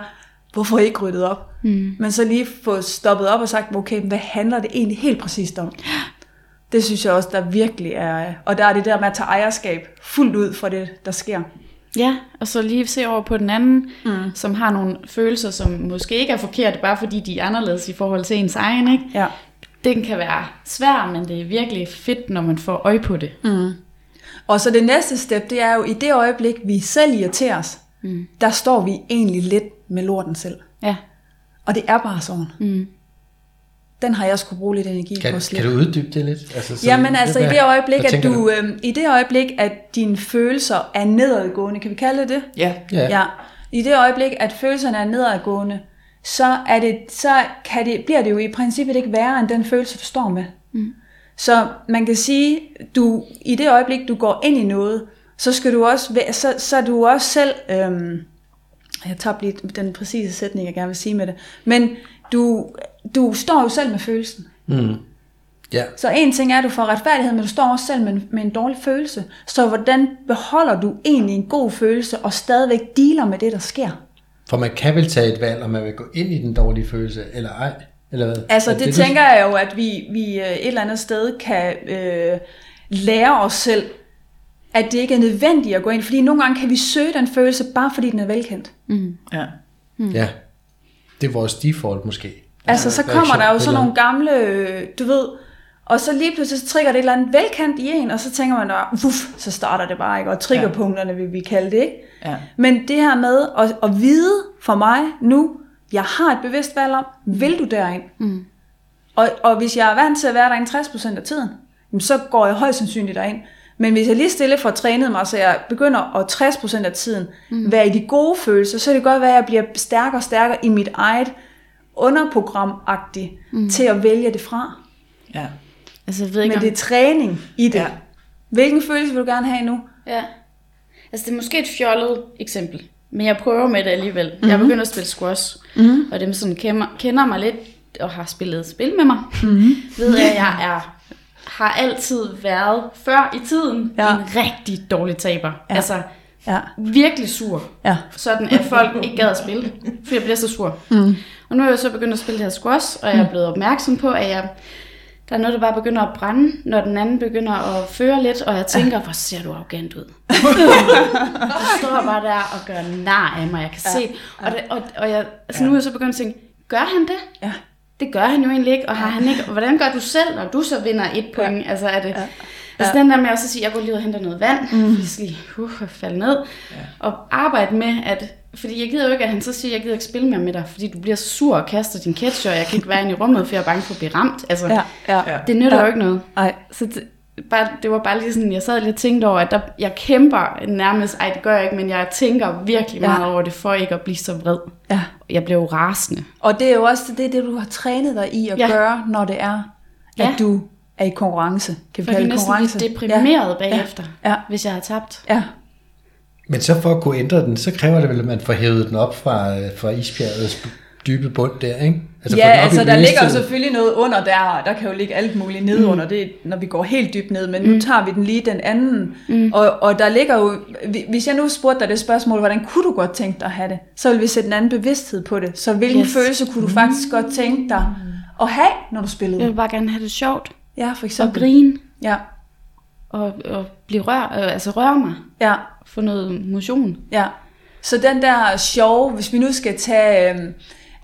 hvorfor ikke ryddet op? Mm. Men så lige få stoppet op og sagt, okay, hvad handler det egentlig helt præcist om? Det synes jeg også, der virkelig er... Og der er det der med at tage ejerskab fuldt ud for det, der sker. Ja, og så lige se over på den anden, mm. som har nogle følelser, som måske ikke er forkerte, bare fordi de er anderledes i forhold til ens egen. Ikke? Ja den kan være svær, men det er virkelig fedt, når man får øje på det. Mm. Og så det næste step, det er jo i det øjeblik, vi selv irriterer os, mm. der står vi egentlig lidt med lorten selv. Ja. Og det er bare sådan. Mm. Den har jeg skulle bruge lidt energi Kan, på at slippe. kan du uddybe det lidt? Altså, så- Jamen altså, i det øjeblik, at tænker du, øh, i det øjeblik, at dine følelser er nedadgående, kan vi kalde det det? Ja. Ja. Ja. I det øjeblik, at følelserne er nedadgående, så, er det, så kan det, bliver det jo i princippet ikke værre end den følelse, du står med. Mm. Så man kan sige, du i det øjeblik, du går ind i noget, så skal du også, så, så er du også selv, øhm, jeg tager lige den præcise sætning, jeg gerne vil sige med det, men du, du står jo selv med følelsen. Mm. Ja. Så en ting er, at du får retfærdighed, men du står også selv med en, med en dårlig følelse. Så hvordan beholder du egentlig en god følelse, og stadigvæk dealer med det, der sker? For man kan vel tage et valg, om man vil gå ind i den dårlige følelse, eller ej? Eller hvad? Altså Er det, det du- tænker jeg jo, at vi, vi øh, et eller andet sted kan øh, lære os selv, at det ikke er nødvendigt at gå ind. Fordi nogle gange kan vi søge den følelse, bare fordi den er velkendt. ja. Ja. Det er vores default måske. Altså så kommer der jo sådan nogle gamle, øh, du ved, og så lige pludselig så trigger det et eller andet velkendt i en, og så tænker man, uff, så starter det bare, ikke? Og triggerpunkterne vil vi kalde det, ikke? Ja. Men det her med at, at vide for mig nu, jeg har et bevidst valg om, vil du derind? Mm. Og, og hvis jeg er vant til at være derinde 60% af tiden, jamen, så går jeg højst sandsynligt derind. Men hvis jeg lige stille får trænet mig, så jeg begynder at 60% af tiden mm. være i de gode følelser, så er det godt være, at jeg bliver stærkere og stærkere i mit eget underprogramagtigt mm. til at vælge det fra. ja. Altså, jeg ved ikke, Men om... det er træning i det. Ja. Hvilken følelse vil du gerne have nu? Ja. Altså, det er måske et fjollet eksempel, men jeg prøver med det alligevel. Mm-hmm. Jeg begynder at spille squash, mm-hmm. og dem, som kender, kender mig lidt og har spillet spil med mig, mm-hmm. ved, at jeg er, har altid været før i tiden Ja. ja. en rigtig dårlig taber. Ja. Altså, Ja. virkelig sur. Ja. Sådan at folk ikke gad at spille, for jeg bliver så sur. Mm. Og nu er jeg så begyndt at spille det her squash, og jeg er blevet opmærksom på, at jeg, der er noget, der bare begynder at brænde, når den anden begynder at føre lidt, og jeg tænker, hvor ser du arrogant ud. du står bare der og gør nar af mig, jeg kan se. Og, det, og, og jeg, altså nu er jeg så begyndt at tænke, gør han det? Ja. Det gør han jo egentlig ikke, og har han ikke, og hvordan gør du selv, når du så vinder et point? Ja. Altså er det, ja. altså den der med også at sige, jeg går lige ud og henter noget vand, mm. jeg skal lige uh, falde ned, ja. og arbejde med, at, fordi jeg gider jo ikke, at han så siger, jeg gider ikke spille mere med dig, fordi du bliver sur og kaster din ketchup, og jeg kan ikke være inde i rummet, for jeg er bange for at blive ramt. Altså, Ja. Ja. Ja. det nytter Ja. jo ikke noget. Ej. Så det, bare, det var bare lige sådan, jeg sad lidt og tænkte over, at der, jeg kæmper nærmest, ej det gør jeg ikke, men jeg tænker virkelig Ja. meget over det, for ikke at blive så vred. Ja. Jeg blev jo rasende. Og det er jo også det, det du har trænet dig i at Ja. ja. gøre, når det er, at Ja. du er i konkurrence. Kan vi For jeg kalde kan det næsten blive konkurrence? deprimeret ja. bagefter, Ja. hvis jeg har tabt. Ja. Men så for at kunne ændre den, så kræver det vel, at man får hævet den op fra, øh, fra isbjergets dybe bund der, ikke? Altså ja, altså der ligger jo selvfølgelig noget under der, og der kan jo ligge alt muligt ned under Mm. det, når vi går helt dybt ned, men nu tager vi den lige den anden. Mm. Og, og der ligger jo, hvis jeg nu spurgte dig det spørgsmål, hvordan kunne du godt tænke dig at have det, så vil vi sætte en anden bevidsthed på det. Så hvilken Yes. følelse kunne du faktisk godt tænke dig at have, når du spillede? Jeg vil bare gerne have det sjovt, Ja, for og eksempel. grine, Ja, og, og blive rør, øh, altså røre mig, ja. få noget motion. Ja, så den der sjove, hvis vi nu skal tage, øhm,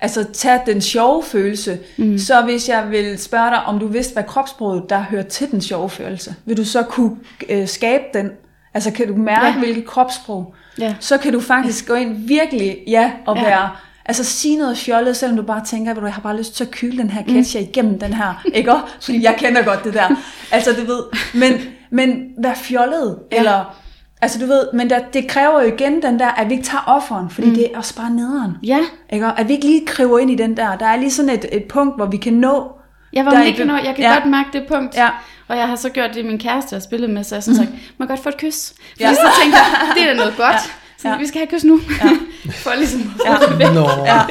altså tage den sjove følelse, mm. så hvis jeg vil spørge dig, om du vidste, hvad kropsproget, der hører til den sjove følelse, vil du så kunne øh, skabe den? Altså kan du mærke, Ja. ja. hvilket kropsprog? Ja. Så kan du faktisk gå ind virkelig, ja, og Ja. ja. være, altså sige noget fjollet, selvom du bare tænker, du, jeg har bare lyst til at kyle den her ketchup mm. igennem den her, ikke? Fordi jeg kender godt det der. Altså du ved, men, men vær fjollet, Ja. ja. eller Altså du ved, men der, det kræver jo igen den der, at vi ikke tager offeren, fordi mm. det er også bare nederen. Ja, Ikke? At vi ikke lige kriver ind i den der. Der er lige sådan et, et punkt, hvor vi kan nå. jeg var Der er ikke ikke- nå, jeg kan Ja. godt mærke det punkt. Ja. Og jeg har så gjort det, min kæreste har spillet med, så jeg sådan sagt, må jeg godt få et kys? Fordi Ja. så tænkte jeg, det er da noget [LAUGHS] godt. Ja. Så Ja. vi skal have kys nu. Ja. [LAUGHS] For ligesom at Ja. få det væk. Nå, Ja.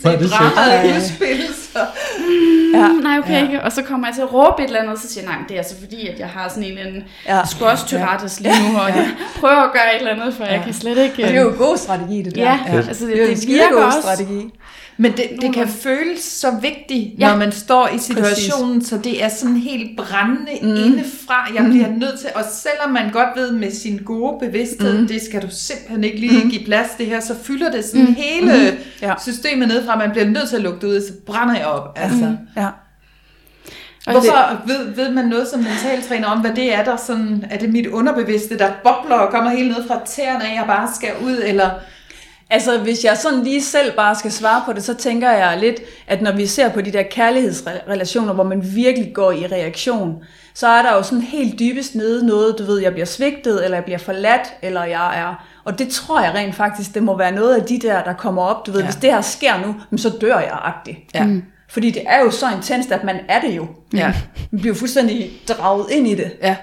hvor er det. Dramaet udspil, så... Ja. Mm, nej, okay, ikke. Og så kommer jeg til at råbe et eller andet, og så siger jeg, nej, det er altså fordi, at jeg har sådan en, en Ja. squash tyrattes lige nu, og jeg prøver at gøre et eller andet, for jeg kan slet ikke... Og det er jo en god strategi, det der. Ja, altså det, Det er en det skide virker god også. strategi. Men det, det kan føles så vigtigt, Ja. når man står i situationen, så det er sådan helt brændende mm. indefra. Jeg bliver nødt til, og selvom man godt ved med sin gode bevidsthed, mm. det skal du simpelthen ikke lige give plads det her, så fylder det sådan mm. hele Ja. systemet nedefra. Man bliver nødt til at lukke det ud, så brænder jeg op. Altså. Ja. Og Hvorfor ved, ved man noget som mentaltræner om, hvad det er, der sådan, er det mit underbevidste, der bobler og kommer helt ned fra tæerne af, jeg bare skal ud, eller... Altså, hvis jeg sådan lige selv bare skal svare på det, så tænker jeg lidt, at når vi ser på de der kærlighedsrelationer, hvor man virkelig går i reaktion, så er der jo sådan helt dybest nede noget, du ved, jeg bliver svigtet, eller jeg bliver forladt, eller jeg er... Og det tror jeg rent faktisk, det må være noget af de der, der kommer op, du ved, ja. hvis det her sker nu, så dør jeg agtigt. Ja. Mm. Fordi det er jo så intenst, at man er det jo. Ja. Man bliver fuldstændig draget ind i det. Ja.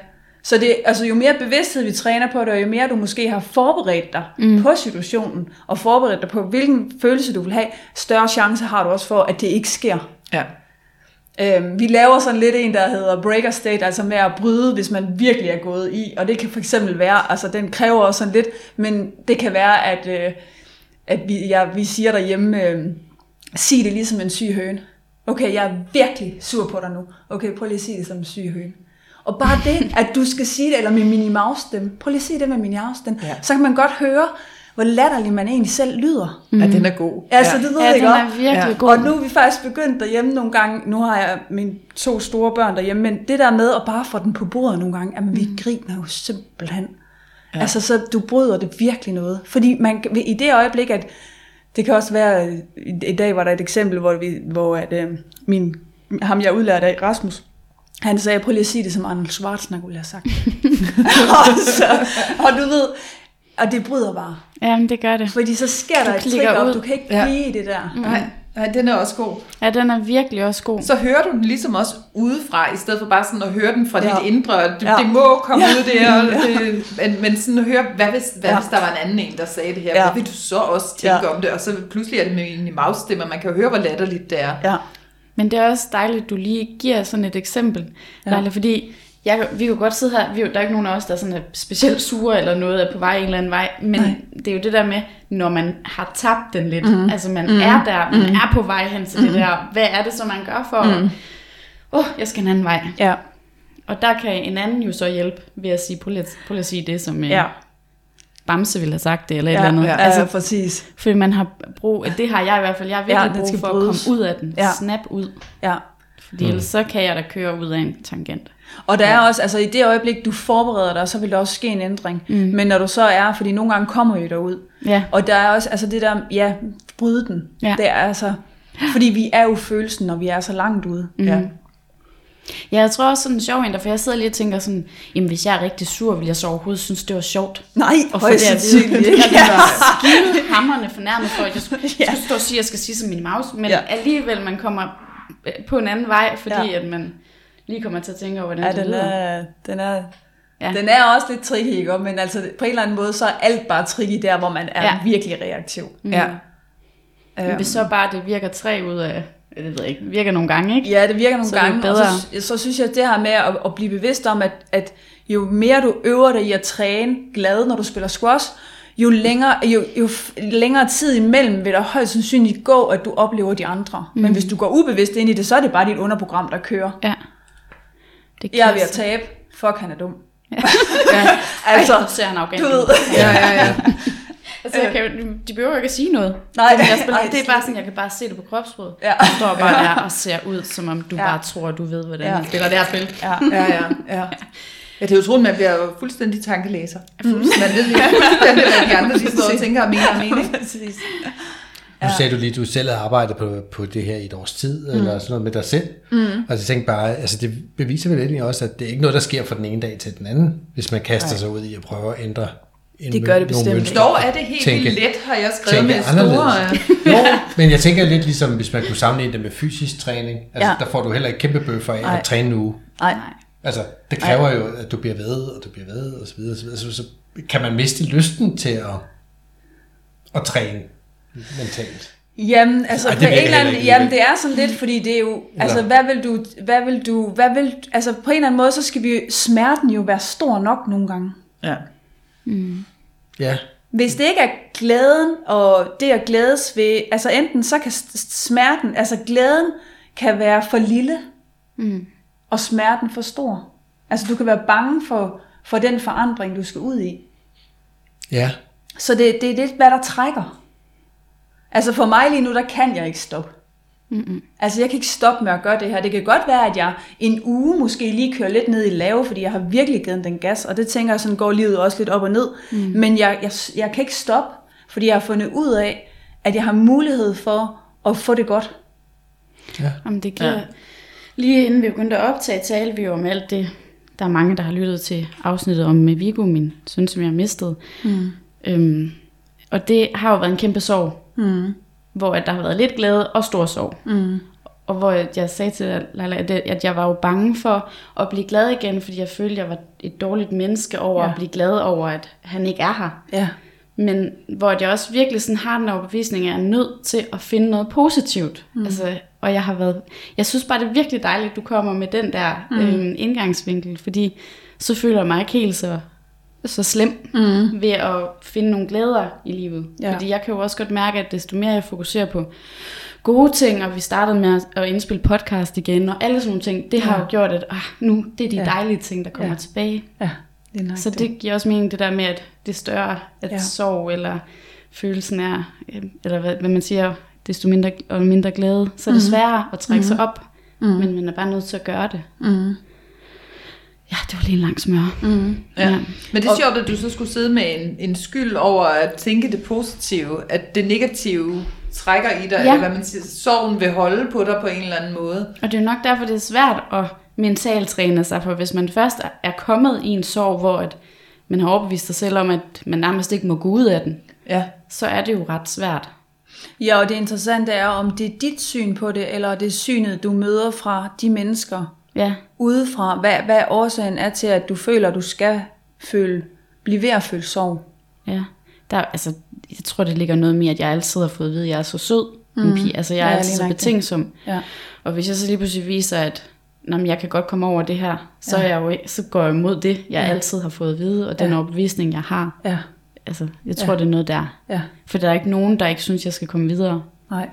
Så det, altså, jo mere bevidsthed vi træner på det, og jo mere du måske har forberedt dig mm. på situationen, og forberedt dig på, hvilken følelse du vil have, større chance har du også for, at det ikke sker. Ja. Øhm, vi laver sådan lidt en, der hedder breaker state, altså med at bryde, hvis man virkelig er gået i. Og det kan for eksempel være, altså den kræver også sådan lidt, men det kan være, at, øh, at vi, ja, vi siger derhjemme, øh, sig det ligesom en syg høne. Okay, jeg er virkelig sur på dig nu. Okay, prøv lige at sige det som en syg høne. Og bare det, at du skal sige det, eller med Minnie Mouse stemme. Prøv lige at sige det med Minnie Mouse stemme. Ja. Så kan man godt høre, hvor latterlig man egentlig selv lyder. Mm. Ja, den er god. Altså, det ved Ja, jeg den godt. er virkelig Ja. god. Og nu er vi faktisk begyndt derhjemme nogle gange, nu har jeg mine to store børn derhjemme, men det der med at bare få den på bordet nogle gange, jamen vi griner jo simpelthen. Ja. Altså så du bryder det virkelig noget. Fordi man, i det øjeblik, at det kan også være, i, i dag var der et eksempel, hvor, vi, hvor at, øh, min, ham jeg udlærte af, Rasmus, han sagde, prøv lige at sige det, som Arnold Schwarzenegger ville have sagt. [LAUGHS] og, så, og du ved, og det bryder bare. Jamen, det gør det. Fordi så sker der et klikker trigger op, ud. du kan ikke Ja. blive i det der. Nej, nej, den er også god. Ja, den er virkelig også god. Så hører du den ligesom også udefra, i stedet for bare sådan at høre den fra Ja. dit indre. Du, Ja. Det må komme Ja. ud der. Og [LAUGHS] det, men, men sådan at høre, hvad hvis, hvad Ja. hvis der var en anden en, der sagde det her? Ja. Hvad vil du så også tænke Ja. om det? Og så pludselig er det med en mouse-stemme, og man kan høre, hvor latterligt det er. Ja. Men det er også dejligt, at du lige giver sådan et eksempel, Ja. Leila, fordi jeg, vi kan godt sidde her, vi, er der er ikke nogen af os, der er sådan er specielt sure eller noget er på vej en eller anden vej, men Nej. Det er jo det der med, når man har tabt den lidt, mm. altså man mm. er der, man mm. er på vej hen til mm. det der, hvad er det så man gør for, åh, mm. oh, jeg skal en anden vej. Ja. Og der kan en anden jo så hjælpe ved at sige, prøv lige, at- prøv lige at sige det, som Ja. Ja. Bamse ville have sagt det, eller et Ja, eller andet. ja, Altså, altså, præcis. fordi man har brug, det har jeg i hvert fald, jeg har virkelig Ja, ja, brug skal for brydes. at komme ud af den, Ja. ja. snap ud. Ja. Fordi mm. ellers så kan jeg da køre ud af en tangent. Og der er også, altså i det øjeblik, du forbereder dig, så vil der også ske en ændring. Mm. Men når du så er, fordi nogle gange kommer I derud. Ja. Og der er også, altså det der, ja, bryde den. Ja. Det er altså, fordi vi er jo følelsen, når vi er så langt ude. Mm. Ja. Ja, jeg tror også sådan en sjov en, for jeg sidder lige og tænker sådan, jamen hvis jeg er rigtig sur, vil jeg så overhovedet synes, det var sjovt. Nej, Og højst det sandsynligt. [LAUGHS] Jeg bliver skide hammerne fornærmet for, at jeg skulle, Ja. skulle stå og sige, at jeg skal sige som min mouse, men Ja. alligevel man kommer øh, på en anden vej, fordi Ja. at man lige kommer til at tænke over, hvordan Ja, det den lyder. er, den er, Ja. den er også lidt tricky, ikke? Men altså, på en eller anden måde, så er alt bare tricky der, hvor man er ja. Virkelig reaktiv. Ja. Men hvis så bare det virker tre ud af, det ved jeg ikke, virker nogle gange, ikke? Ja, det virker nogle Så gange. bedre. Og så, så synes jeg, at det her med at, at blive bevidst om, at, at jo mere du øver dig i at træne glad, når du spiller squash, jo længere, jo, jo længere tid imellem vil der højst sandsynligt gå, at du oplever de andre. Mm. Men hvis du går ubevidst ind i det, så er det bare dit underprogram, der kører. Ja. Det Jeg er ved at tabe. Fuck, han er dum. Ja. [LAUGHS] Altså, Ej, så ser han arrogant du ved. Ja, ja, ja. Altså, jeg kan, de behøver ikke at sige noget. Nej, Jamen, jeg spiller, nej, det er bare sådan, jeg kan bare se det på kropssproget. Ja. Du står bare der og ser ud, som om du Ja. ja. bare tror, du ved, hvordan Ja. ja. du spiller det her spil. Ja. Ja, ja, ja. Ja, det er utroligt, man bliver jo fuldstændig tankelæser. Man ved lige fuldstændig, hvad de andre de står og tænker og mener og mener. Præcis. Nu sagde du lige, at du selv har arbejdet på, på det her i et års tid, mm. eller sådan noget med dig selv. Mm. Og jeg tænkte bare, altså det beviser vel egentlig også, at det er ikke noget, der sker fra den ene dag til den anden, hvis man kaster Nej. sig ud i at prøve at ændre en, Det gør det bestemt mønstre. Dog er det helt Tænke- vildt let, har jeg skrevet tænke med store... Jo, men jeg tænker lidt ligesom, hvis man kunne sammenligne det med fysisk træning. Altså, Ja. der får du heller ikke kæmpe bøffer af Nej. at træne nu. Nej. Altså, det kræver jo, at du bliver ved, og du bliver ved, og så videre, og så videre. Så, så kan man miste lysten til at, at træne mentalt. Jamen, altså Ej, Ej, det på en eller anden, jamen det er sådan lidt, fordi det er jo, altså hvad vil du, hvad vil du, hvad vil, altså på en eller anden måde, så skal vi, smerten jo være stor nok nogle gange. Ja. Ja, Hvis det ikke er glæden, og det at glædes ved, altså enten så kan smerten, altså glæden kan være for lille, Mm. og smerten for stor. Altså du kan være bange for, for den forandring, du skal ud i. ja, Så det, det er lidt, hvad der trækker. Altså for mig lige nu, der kan jeg ikke stoppe. Mm-mm. Altså jeg kan ikke stoppe med at gøre det her. Det kan godt være, at jeg en uge måske lige kører lidt ned i lave, fordi jeg har virkelig givet den gas, og det tænker jeg sådan går livet også lidt op og ned. Mm. Men jeg, jeg, jeg kan ikke stoppe, Fordi jeg har fundet ud af, at jeg har mulighed for at få det godt. Jamen, det giver... Ja. Lige inden vi begyndte at optage, talte vi jo om alt det. Der er mange, der har lyttet til afsnittet om med Viggo, min søn, som jeg har mistet. Mm. Øhm, og det har jo været en kæmpe sorg. Mm. Hvor at der har været lidt glæde og stor sorg. Mm. Og hvor jeg, sagde til Leila, at, jeg var jo bange for at blive glad igen, fordi jeg følte, at jeg var et dårligt menneske over Ja. at blive glad over, at han ikke er her. Ja. Men hvor jeg også virkelig sådan har den overbevisning, at jeg er nødt til at finde noget positivt. Mm. Altså, og jeg har været, jeg synes bare, det er virkelig dejligt, at du kommer med den der mm. øhm, indgangsvinkel, fordi så føler jeg mig ikke helt så, så slem mm. ved at finde nogle glæder i livet. Ja. Fordi jeg kan jo også godt mærke, at desto mere jeg fokuserer på gode ting, og vi startede med at- indspille podcast igen, og alle sådan nogle ting, det har Ja. jo gjort, at ah, nu det er de Ja. dejlige ting, der kommer Ja. tilbage. Ja, det er Så det giver også mening, det der med, at det er større, at Ja. sorg eller følelsen er, øh, eller hvad, hvad man siger, desto mindre, og mindre glæde, så er det sværere at trække mm. sig op, mm. men man er bare nødt til at gøre det. Mm. Ja, det var lige en lang smør. Mm. Ja. Men det er sjovt, at du så skulle sidde med en, en skyld over at tænke det positive, at det negative trækker i dig, ja. Ja. eller hvad man siger, sorgen vil holde på dig på en eller anden måde. Og det er jo nok derfor, det er svært at mentalt træne sig, for hvis man først er- er kommet i en sorg, hvor at man har overbevist sig selv om, at man nærmest ikke må gå ud af den, Ja. så er det jo ret svært. Ja, og det interessante er, om det er dit syn på det, eller det er synet, du møder fra de mennesker Ja, udefra. Hvad, hvad årsagen er til, at du føler, at du skal føle, blive ved at føle sorg. Ja, der, altså, jeg tror, det ligger noget med, at jeg altid har fået at vide, at jeg er så sød. Mm. En pige. Altså, jeg er Ja, altid så betænksom. Ja. Og hvis jeg så lige pludselig viser, at Nå, jeg kan godt komme over det her, så, ja. er jeg jo, så går jeg imod det, jeg ja. altid har fået at vide, og den Ja. overbevisning, jeg har. Ja, Altså, jeg tror, Ja. det er noget der. ja, For der er ikke nogen, der ikke synes, jeg skal komme videre. nej.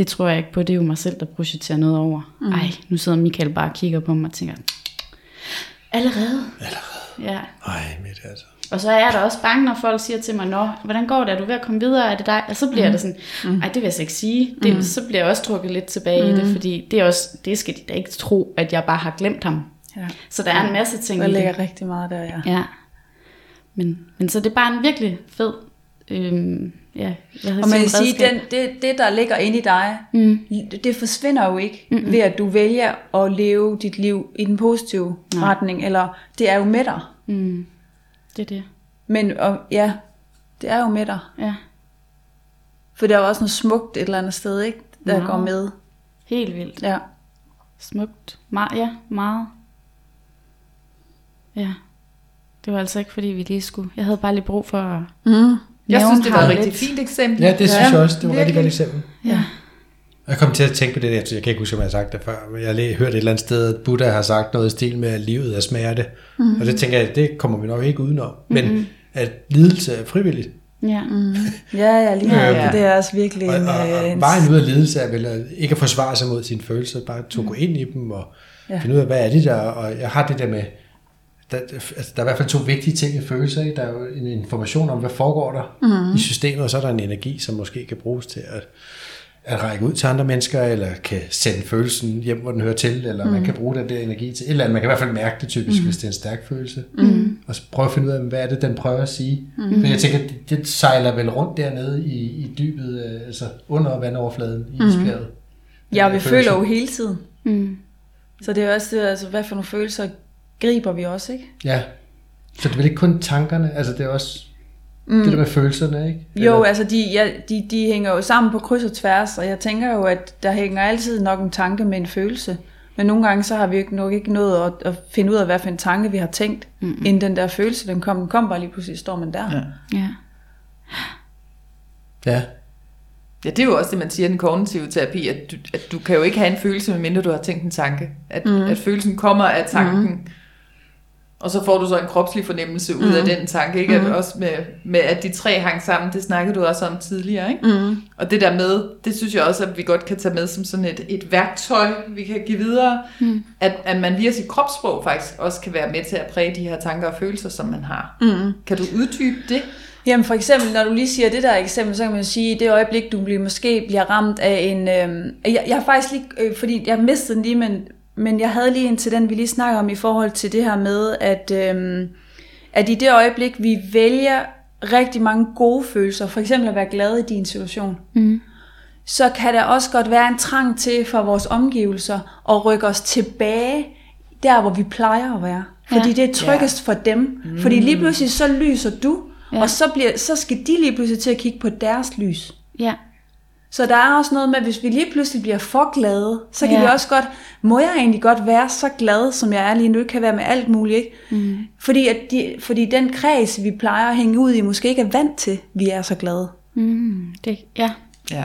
Det tror jeg ikke på. Det er jo mig selv, der projekterer noget over. Mm. Ej, nu sidder Michael bare og kigger på mig og tænker, allerede? Allerede? Ja. Nej, mit altså. Og så er jeg da også bange, når folk siger til mig, Nå, hvordan går det? Er du ved at komme videre? Er det dig? Og så bliver mm. da sådan, ej, det vil jeg så ikke sige. Det, mm. Så bliver jeg også trukket lidt tilbage mm. i det, fordi det, er også, det skal de da ikke tro, at jeg bare har glemt ham. Ja. Så der er en masse ting Der i ligger det. rigtig meget der, ja. Ja. Men, men så det er bare en virkelig fed, øhm, ja, hvad hedder Og man kan sige, den, det, det, der ligger inde i dig, Mm. det, forsvinder jo ikke mm ved, at du vælger at leve dit liv i den positive Nej. retning, eller det er jo med dig. Mm. Det er det. Men og, ja, det er jo med dig. Ja, For der er jo også noget smukt et eller andet sted, ikke? Der Meget. går med. helt vildt. Ja. Smukt. Me- ja, meget. Ja. Det var altså ikke, fordi vi lige skulle... Jeg havde bare lige brug for at Mm. Jeg synes, det var et rigtig fint eksempel. Ja, det synes Ja, jeg også. Det var et rigtig godt eksempel. Ja. Jeg kom til at tænke på det, jeg, jeg kan ikke huske, om jeg har sagt det før, men jeg har hørt et eller andet sted, at Buddha har sagt noget i stil med, at livet er smerte. Mm. Og det tænker jeg, det kommer vi nok ikke udenom. Men mm. at lidelse er frivilligt. Ja. Mm. [LAUGHS] Ja, ja, lige Ja, ja. Det er også virkelig Og, en, og, øh, og en... vejen ud af lidelse er vel at ikke at forsvare sig mod sine følelser, bare at gå ind i dem og ja. finde ud af, hvad er det der, og jeg har det der med, der, altså, der er i hvert fald to vigtige ting i følelser. Ikke? Der er jo en information om, hvad foregår der mm. i systemet, og så er der en energi, som måske kan bruges til at, at række ud til andre mennesker, eller kan sende følelsen hjem, hvor den hører til, eller mm. man kan bruge den der energi til et eller andet. Man kan i hvert fald mærke det typisk, mm. hvis det er en stærk følelse. Mm. Og så prøve at finde ud af, hvad er det, den prøver at sige. Mm. For jeg tænker, det, det sejler vel rundt dernede i, i dybet, øh, altså under vandoverfladen i isbjerget. Ja, og vi Den føler jo hele tiden. Mm. Så det er jo også det, altså, hvad for nogle følelser griber vi også, ikke? Ja, så det er vel ikke kun tankerne, altså det er også mm. det der med følelserne, ikke? Jo, Eller- altså de, ja, de, de hænger jo sammen på kryds og tværs, og jeg tænker jo, at der hænger altid nok en tanke med en følelse. Men nogle gange så har vi jo ikke, nok ikke nået at, at finde ud af, hvad for en tanke vi har tænkt, mm-hmm. inden den der følelse, den kom. Den kom bare lige pludselig, står man der. Ja. Ja. Ja, Ja, det er jo også det, man siger i den kognitive terapi, at du, at du kan jo ikke have en følelse, medmindre du har tænkt en tanke. At, mm. at følelsen kommer af tanken, mm. Og så får du så en kropslig fornemmelse ud mm. af den tanke. Ikke? At også med, med, at de tre hang sammen, det snakkede du også om tidligere. Ikke? Mm. Og det der med, det synes jeg også, at vi godt kan tage med som sådan et, et værktøj, vi kan give videre. Mm. At, at man via sit kropssprog faktisk også kan være med til at præge de her tanker og følelser, som man har. Mm. Kan du uddybe det? Jamen for eksempel, når du lige siger det der eksempel, så kan man sige, i det øjeblik, du bliver, måske bliver ramt af en... Øh, jeg, jeg har faktisk lige, øh, fordi jeg mistede den lige, men, men jeg havde lige en til den, vi lige snakker om i forhold til det her med, at, øh, at i det øjeblik, vi vælger rigtig mange gode følelser, for eksempel at være glad i din situation, mm. så kan der også godt være en trang til for vores omgivelser at rykke os tilbage der, hvor vi plejer at være. Fordi Ja. det er tryggest for dem. Mm. Fordi lige pludselig så lyser du, Ja. og så, bliver, så skal de lige pludselig til at kigge på deres lys. Ja. Så der er også noget med, at hvis vi lige pludselig bliver for glade, så kan Ja. vi også godt, må jeg egentlig godt være så glad, som jeg er lige nu, kan være med alt muligt, ikke? Mm. Fordi, at de, fordi den kreds, vi plejer at hænge ud i, måske ikke er vant til, vi er så glade. Mm, det, ja. Ja.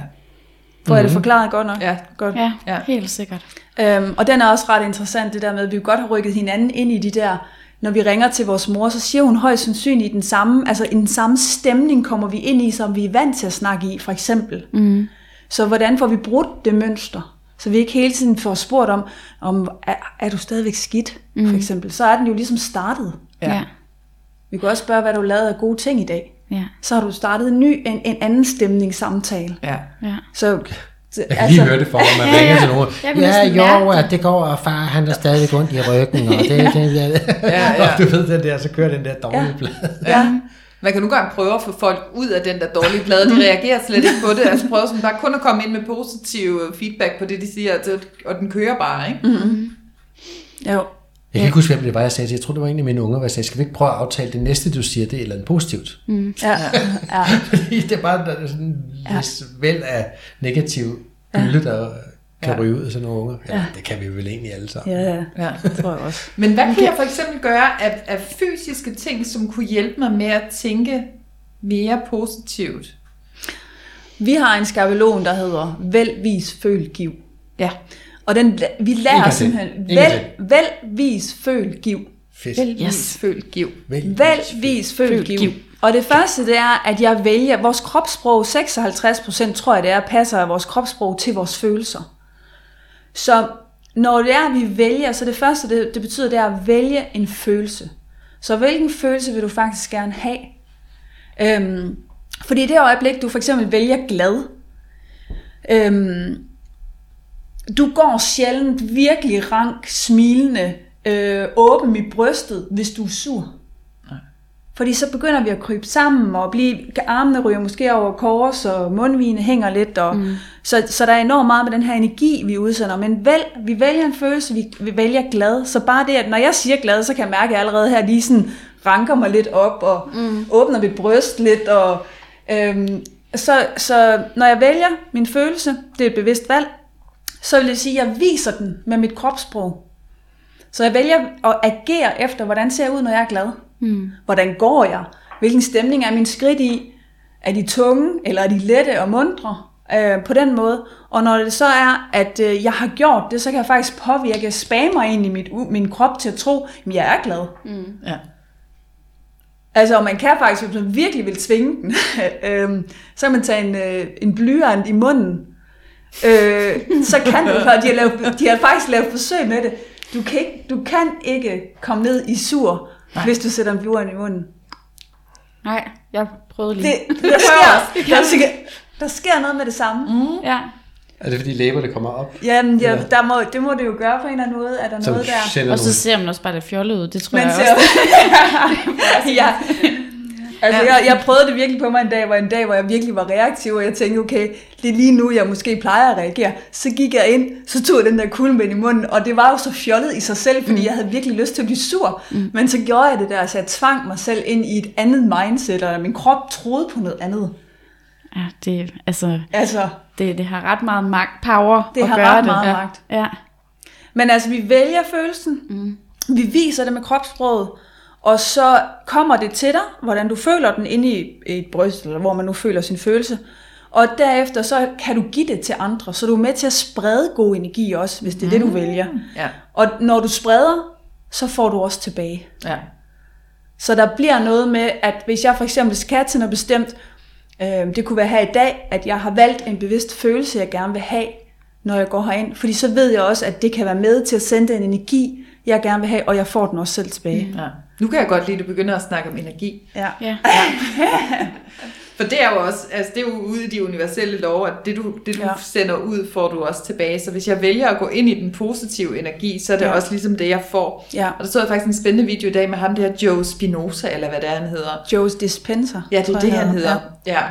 Får jeg det forklaret godt nok? Ja. Godt. Ja, Ja. helt sikkert. Øhm, og den er også ret interessant, det der med, at vi godt har rykket hinanden ind i de der, når vi ringer til vores mor, så siger hun højst sandsynligt i den samme, altså i den samme stemning kommer vi ind i, som vi er vant til at snakke i, for eksempel. Mm. Så hvordan får vi brudt det mønster? Så vi ikke hele tiden får spurgt om, om er, er du stadigvæk skidt, mm. for eksempel. Så er den jo ligesom startet. Ja. Ja. ja. Vi kan også spørge, hvad du lavede af gode ting i dag. Ja. Så har du startet en ny, en, en anden stemningssamtale. Ja. ja. Så, Jeg kan lige høre det for mig, man ringer til nogen. Ja, jo, at det går, og far, han er stadig ondt i ryggen, og [LAUGHS] det, det, ja. Ja, ja. Og du ved den der, så kører den der dårlige Ja. blad. ja. Man kan nu gange prøve at få folk ud af den der dårlige plade. De reagerer slet ikke på det. Altså prøve sådan bare kun at komme ind med positiv feedback på det, de siger, altså, og den kører bare, ikke? Mm. Jo. Jeg kan ikke huske, hvem det var, jeg sagde til. Jeg tror, det var en af mine unger, hvor jeg sagde, skal vi ikke prøve at aftale det næste, du siger, det er eller andet positivt. Ja. ja. [LAUGHS] Fordi det er bare der er sådan en Ja. væld af negativ gylde, der kan Ja. ryge ud af sådan nogle unger. Ja, det kan vi vel egentlig alle sammen. Ja, Ja. det tror jeg også. Men hvad kan jeg for eksempel gøre af, af fysiske ting, som kunne hjælpe mig med at tænke mere positivt? Vi har en skabelon, der hedder Vælg, vis, føl, giv. Ja. Og den, vi lærer til. simpelthen, vælg, vælg, vis, føl, giv. Fedt. Vælg, Yes. vis, føl, giv. Vælg, Vælg, vis, føl, føl, giv. giv. Og det første, det er, at jeg vælger, vores kropssprog, 56% tror jeg det er, passer af vores kropssprog til vores følelser. Så når det er, at vi vælger, så det første, det, det betyder, det er at vælge en følelse. Så hvilken følelse vil du faktisk gerne have? Øhm, fordi i det øjeblik, du for eksempel vælger glad, øhm, du går sjældent virkelig rank, smilende, øh, åben i brystet, hvis du er sur. Fordi så begynder vi at krybe sammen, og blive, armene ryger måske over kors, og mundvigene hænger lidt. Og, mm. så, så der er enormt meget med den her energi, vi udsender. Men vel, vi vælger en følelse, vi, vi vælger glad. Så bare det, at når jeg siger glad, så kan jeg mærke, at jeg allerede her lige sådan ranker mig lidt op, og mm. åbner mit bryst lidt. Og, øhm, så, så når jeg vælger min følelse, det er et bevidst valg, så vil det sige, at jeg viser den med mit kropssprog. Så jeg vælger at agere efter, hvordan ser jeg ud, når jeg er glad. Mm. Hvordan går jeg? Hvilken stemning er min skridt i? Er de tunge, eller er de lette og mundre? Øh, på den måde. Og når det så er, at øh, jeg har gjort det, så kan jeg faktisk påvirke, spammer ind i mit, min krop til at tro, at jeg er glad. Ja. Altså, og man kan faktisk, hvis man virkelig vil tvinge den, [LAUGHS] øhm, så kan man tage en, øh, en blyant i munden. Øh, så kan du, og de har, lavet, de har faktisk lavet forsøg med det. Du kan ikke, du kan ikke komme ned i sur, Nej. hvis du sætter en blyant i munden. Nej, jeg prøvede lige. Det, der, sker, der, sker, der sker noget med det samme. Mm. Ja. Er det fordi læberne kommer op? Jamen, ja, Ja. der må, det må det jo gøre på en eller anden måde. Er der Som noget der? Og så ser man også bare lidt fjollet ud. Det tror Man jeg ser, også. [LAUGHS] ja. Altså, jeg, jeg prøvede det virkelig på mig en dag, hvor en dag, hvor jeg virkelig var reaktiv, og jeg tænkte, okay, det er lige nu, jeg måske plejer at reagere. Så gik jeg ind, så tog jeg den der kuglemen i munden, og det var jo så fjollet i sig selv, fordi mm. jeg havde virkelig lyst til at blive sur. Mm. Men så gjorde jeg det der, så jeg tvang mig selv ind i et andet mindset, og min krop troede på noget andet. Ja, det, altså, Altså, det, det har ret meget magt, power Det at har gøre ret det. meget ja. magt. Ja. Men altså, vi vælger følelsen. Mm. Vi viser det med kropssproget. Og så kommer det til dig, hvordan du føler den inde i et bryst, eller hvor man nu føler sin følelse. Og derefter så kan du give det til andre, så du er med til at sprede god energi også, hvis det er mm. det, du vælger. Ja. Og når du spreder, så får du også tilbage. Ja. Så der bliver noget med, at hvis jeg for eksempel skal til noget bestemt, øh, det kunne være her i dag, at jeg har valgt en bevidst følelse, jeg gerne vil have, når jeg går herind. Fordi så ved jeg også, at det kan være med til at sende en energi, jeg gerne vil have, og jeg får den også selv tilbage. Mm. ja. Nu kan jeg godt lide, at du begynder at snakke om energi. Ja. Ja. [LAUGHS] For det er jo også, altså det er jo ude i de universelle love, at det du, det du ja. Sender ud, får du også tilbage. Så hvis jeg vælger at gå ind i den positive energi, så er det ja. Også ligesom det, jeg får. Ja. Og der så jeg faktisk en spændende video i dag med ham der Joe Spinoza, eller hvad det er, han hedder. Joe's Dispenser. Ja, det er det, han hedder. Ja. ja.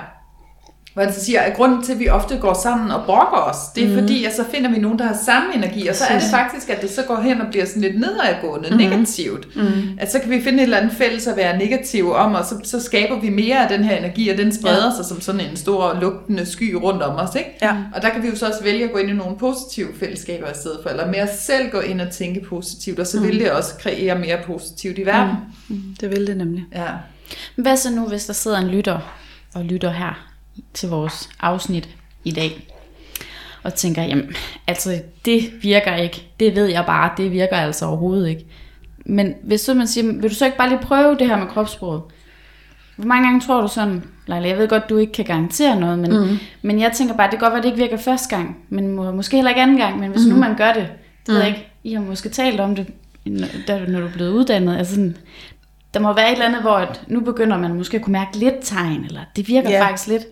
Hvor han så siger, at grunden til, at vi ofte går sammen og brokker os, det er mm. fordi, at så finder vi nogen, der har samme energi, og så er det faktisk, at det så går hen og bliver sådan lidt nedadgående, mm. negativt. Mm. At så kan vi finde et eller andet fælles at være negative om, og så, så skaber vi mere af den her energi, og den spreder ja. sig som sådan en stor lugtende sky rundt om os. Ikke? Ja. Og der kan vi jo så også vælge at gå ind i nogle positive fællesskaber i stedet for, eller mere selv gå ind og tænke positivt, og så mm. vil det også kreere mere positivt i verden. Mm. Det vil det nemlig. Ja. Hvad så nu, hvis der sidder en lytter og lytter her til vores afsnit i dag, og tænker, jamen, altså, det virker ikke. Det ved jeg bare, det virker altså overhovedet ikke. Men hvis så man siger, vil du så ikke bare lige prøve det her med kropssproget? Hvor mange gange tror du sådan, Leila, jeg ved godt, du ikke kan garantere noget, men, mm. men jeg tænker bare, det kan godt være, det ikke virker første gang, men må, måske heller ikke anden gang, men hvis mm. nu man gør det, det mm. ved jeg ikke, I har måske talt om det, når når du er blevet uddannet, altså sådan, der må være et eller andet, hvor at nu begynder man måske at kunne mærke lidt tegn, eller det virker yeah. faktisk lidt.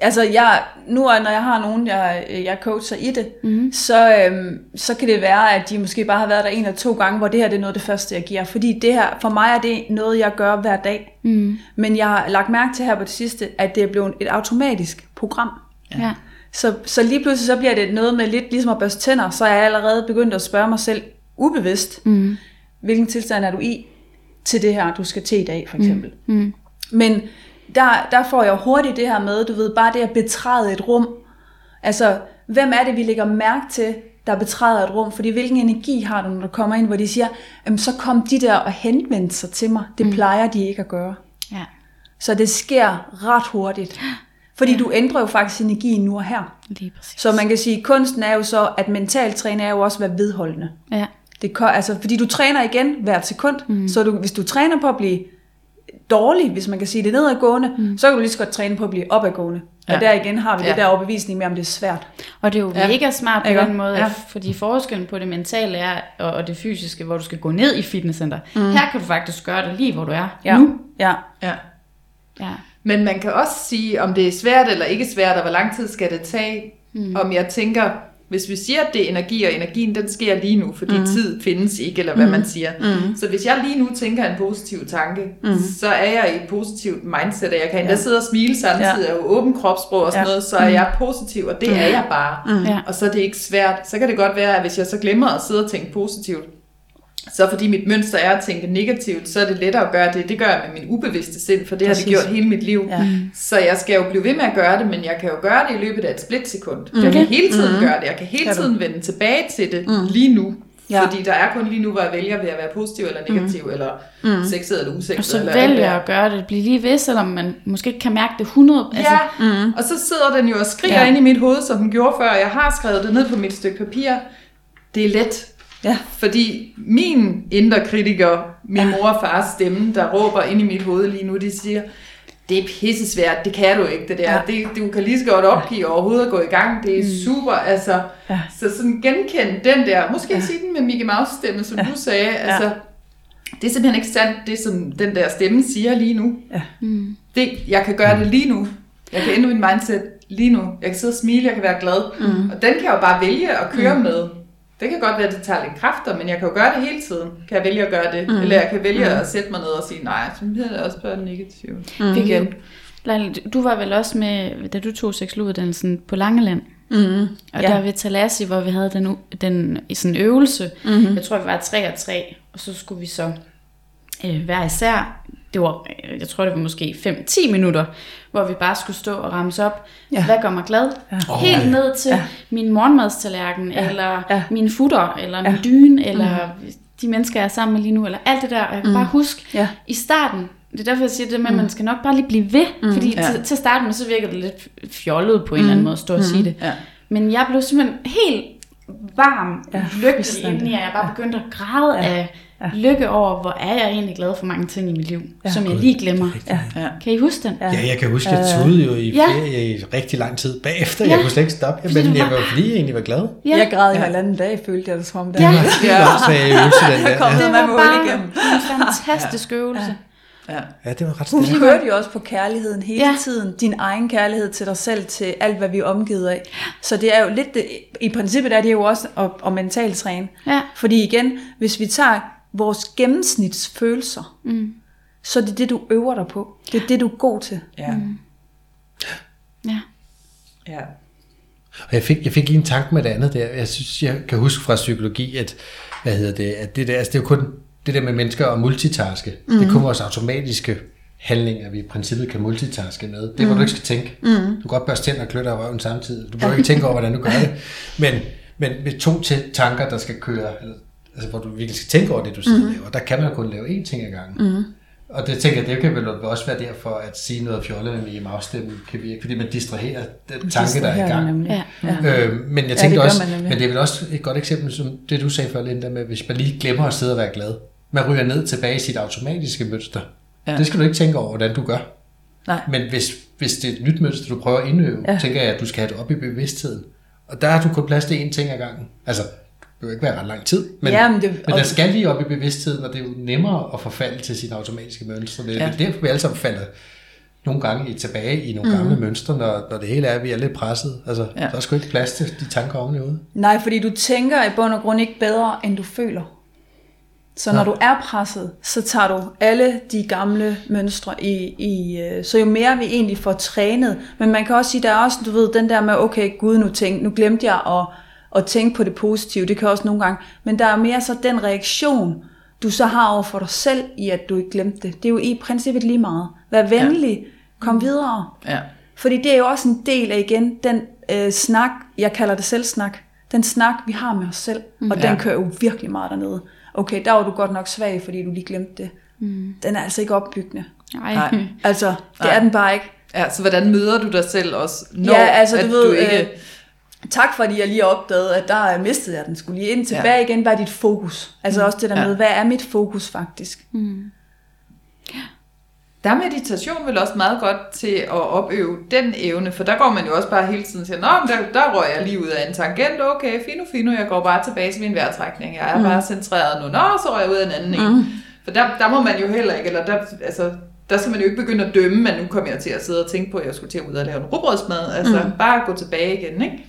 Altså, jeg, nu når jeg har nogen, jeg, jeg coacher i det, mm. så, øhm, så kan det være, at de måske bare har været der en eller to gange, hvor det her det er noget af det første, jeg giver. Fordi det her, for mig er det noget, jeg gør hver dag. Mm. Men jeg har lagt mærke til her på det sidste, at det er blevet et automatisk program. Ja. ja. Så, så lige pludselig så bliver det noget med lidt ligesom at børste tænder, så er jeg allerede begyndt at spørge mig selv ubevidst, mm. hvilken tilstand er du i til det her, du skal til i dag, for eksempel. Mm. Mm. Men der, der får jeg hurtigt det her med, du ved, bare det at betræde et rum. Altså, hvem er det, vi lægger mærke til, der betræder et rum? Fordi hvilken energi har du, når du kommer ind, hvor de siger, så kom de der og henvendte sig til mig. Det mm. plejer de ikke at gøre. ja. Så det sker ret hurtigt. Fordi du ændrer jo faktisk energien nu og her. Lige præcis. Så man kan sige, at kunsten er jo så, at mental træne er jo også at være vedholdende. Ja. Det, altså, fordi du træner igen hvert sekund, mm. så du, hvis du træner på at blive dårlig, hvis man kan sige det nedadgående, mm. så kan du lige så godt træne på at blive opadgående. Ja. Og der igen har vi ja. det der overbevisning med, om det er svært. Og det er jo Ja. mega smart på Ikke? den måde, Ja. ja. fordi forskellen på det mentale er, og, og det fysiske, hvor du skal gå ned i fitnesscenter. Mm. Her kan du faktisk gøre det lige, hvor du er Ja. nu. Ja. ja. Ja. Men man kan også sige, om det er svært eller ikke svært, og hvor lang tid skal det tage. Mm. Om jeg tænker, hvis vi siger, at det er energi, og energien den sker lige nu, fordi mm. tid findes ikke, eller hvad mm. man siger. Mm. Så hvis jeg lige nu tænker en positiv tanke, mm. så er jeg i et positivt mindset, og jeg kan endda Ja. sidde og smile samtidig, og åben kropssprog og sådan Ja. noget, så er jeg positiv, og det er jeg bare. Mm. Ja. Og så er det ikke svært. Så kan det godt være, at hvis jeg så glemmer at sidde og tænke positivt, så fordi mit mønster er at tænke negativt, så er det lettere at gøre det. Det gør jeg med min ubevidste sind, for det Præcis. har det gjort hele mit liv. Ja. Så jeg skal jo blive ved med at gøre det, men jeg kan jo gøre det i løbet af et splitsekund. Mm. Jeg kan hele tiden mm. gøre det. Jeg kan hele Kan du? tiden vende tilbage til det mm. lige nu. Ja. Fordi der er kun lige nu, hvor jeg vælger ved at være positiv eller negativ, mm. eller mm. sexet eller usexet. Og så eller vælger jeg at gøre det. Bliv lige ved, selvom man måske ikke kan mærke det 100. Altså, Ja, mm. og så sidder den jo og skriger ja. ind i mit hoved, som den gjorde før. Jeg har skrevet det ned på mit stykke papir. Det er let. Ja. Fordi min indre kritiker, min ja. mor og fars stemme, der råber ind i mit hoved lige nu, de siger, det er pisse svært, det kan du ikke, det der. Ja. Ja. Det, du kan lige så godt opgive overhovedet at gå i gang. Det er mm. super, altså. Ja. Så sådan genkend den der, måske ja. sige den med Mickey Mouse stemme, som ja. du sagde, altså. Det er simpelthen ikke sandt, det som den der stemme siger lige nu. Ja. Mm. Det, jeg kan gøre det lige nu. Jeg kan ændre min mindset lige nu. Jeg kan sidde og smile, jeg kan være glad. Mm. Og den kan jeg jo bare vælge at køre mm. med. Det kan godt være, at det tager lidt kræfter, men jeg kan jo gøre det hele tiden. Kan jeg vælge at gøre det? Mm. Eller jeg kan vælge mm. at sætte mig ned og sige, nej, så bliver det også bare negativt. Mm. Igen. Leila, du var vel også med, da du tog seksologuddannelsen på Langeland. Mm. Og Ja. der ved Talassi, hvor vi havde den, den i sådan en øvelse. Mm-hmm. Jeg tror, vi var tre og tre, og så skulle vi så øh, hver især. Det var, øh, jeg tror, det var måske 5-10 minutter, hvor vi bare skulle stå og ramse op. Ja. Ja. Hvad gør mig glad? Ja. Ja. Helt ned til Ja. ja. min morgenmadstallerken, ja. eller Ja. ja. min futter, eller min Ja. dyne, eller de mennesker, jeg er sammen med lige nu, eller alt det der. Og jeg kan mm. bare huske, Ja. i starten, det er derfor, jeg siger det med, at man skal nok bare lige blive ved. Mm. Fordi Ja. ja. til, til at starte med, så virker det lidt fjollet på en mm. eller anden måde at stå og sige det. Ja. Men jeg blev simpelthen helt varm, Ja, ja, lykkelig indeni, og jeg bare begyndte at græde Ja. ja. af Ja. lykke over, hvor er jeg egentlig glad for mange ting i mit liv, Ja. ja. som jeg lige glemmer. Ja. Ja. Kan I huske den? Ja. Ja, jeg kan huske, at jeg tudede jo i Ja. ferie i rigtig lang tid bagefter. Ja. Jeg kunne slet ikke stoppe, men jeg var- var fordi jeg egentlig var glad. Ja. Jeg græd i halvanden dag, følte jeg det som om. Det Ja. Ja. Så jeg øvelse den [LAUGHS] der. Kom Ja. Det var bare en fantastisk øvelse. Ja. Ja, det var ret Hun stærkt. kørte jo også på kærligheden hele Ja. ja. tiden. Din egen kærlighed til dig selv, til alt, hvad vi er omgivet af. Så det er jo lidt, i princippet er det jo også at, at mentalt træne. Ja. Fordi igen, hvis vi tager vores gennemsnitsfølelser, mm. så er det det, du øver dig på. Det er det, du er god til. Ja. Ja. ja. Og jeg fik, jeg fik lige en tanke med det andet der. Jeg synes, jeg kan huske fra psykologi, at, hvad hedder det, at det, der, altså det er jo kun det der med mennesker og multitaske. Mm. Det er kun vores automatiske handlinger, vi i princippet kan multitaske med. Det er, hvor du ikke skal tænke. Mm. Du kan godt børste tænder og kløtte af røven samtidig. Du behøver ikke tænke over, hvordan du gør det. Men, men med to tanker, der skal køre, eller, altså hvor du virkelig skal tænke over det, du sidder og laver, der kan man kun lave én ting ad gangen. Mm. Og det tænker jeg, det kan vel også være derfor, at sige noget fjollet med Mickey Mouse-stemmen kan virke, fordi man distraherer den tanke, der er i gang. Ja. Ja. Øh, men jeg Ja, tænkte det gør også, men det er vel også et godt eksempel, som det du sagde før, Linda, med hvis man lige glemmer at sidde og være glad. Man ryger ned tilbage i sit automatiske mønster. Ja. Ja. Det skal du ikke tænke over, hvordan du gør. Nej. Men hvis, hvis det er et nyt mønster, du prøver at indøve, Ja. ja. tænker jeg, at du skal have det op i bevidstheden. Og der har du kun plads til én ting ad gangen. Altså, det vil ikke være ret lang tid, men, Ja, men det- men der skal lige op i bevidstheden, og det er jo nemmere at forfalde til sit automatiske mønstre. Det er Ja. ja. derfor, vi alle sammen falder nogle gange i, tilbage i nogle gamle mønstre, når, når det hele er, at vi er lidt presset. Altså, Ja. ja. der er sgu ikke plads til de tanker oven i hovedet. Nej, fordi du tænker i bund og grund ikke bedre, end du føler. Så når Nå. du er presset, så tager du alle de gamle mønstre i, i øh, så jo mere vi egentlig får trænet, men man kan også sige, der er også, du ved, den der med, okay, gud, nu, tænk, nu glemte jeg at, at tænke på det positive, det kan også nogle gange, men der er mere så den reaktion, du så har over for dig selv, i at du ikke glemte det. Det er jo i princippet lige meget. Vær venlig, kom videre. Ja. Fordi det er jo også en del af igen den øh, snak, jeg kalder det selvsnak, den snak, vi har med os selv, mm. og den Ja. kører jo virkelig meget dernede. Okay, der var du godt nok svag, fordi du lige glemte det. Mm. Den er altså ikke opbyggende. Nej. Nej. Altså, det Nej. er den bare ikke. ja, så hvordan møder du dig selv også, når ja, altså du at ved, du ikke... øh, tak fordi jeg lige opdagede, at der øh, mistede jeg den. Skulle lige ind tilbage Ja. igen, hvad er dit fokus? Altså også det der Ja. med, hvad er mit fokus faktisk? Der er meditation vel også meget godt til at opøve den evne, for der går man jo også bare hele tiden siger, Nå, men der, der røg jeg lige ud af en tangent, okay, fino, fino, jeg går bare tilbage til min vejrtrækning, jeg er mm. bare centreret nu, nå, så røg jeg ud af en anden mm. en. For der, der må man jo heller ikke, eller der, altså, der skal man jo ikke begynde at dømme, men nu kommer jeg til at sidde og tænke på, at jeg skulle til at ud og lave en rugbrødsmad, altså mm. bare gå tilbage igen, ikke?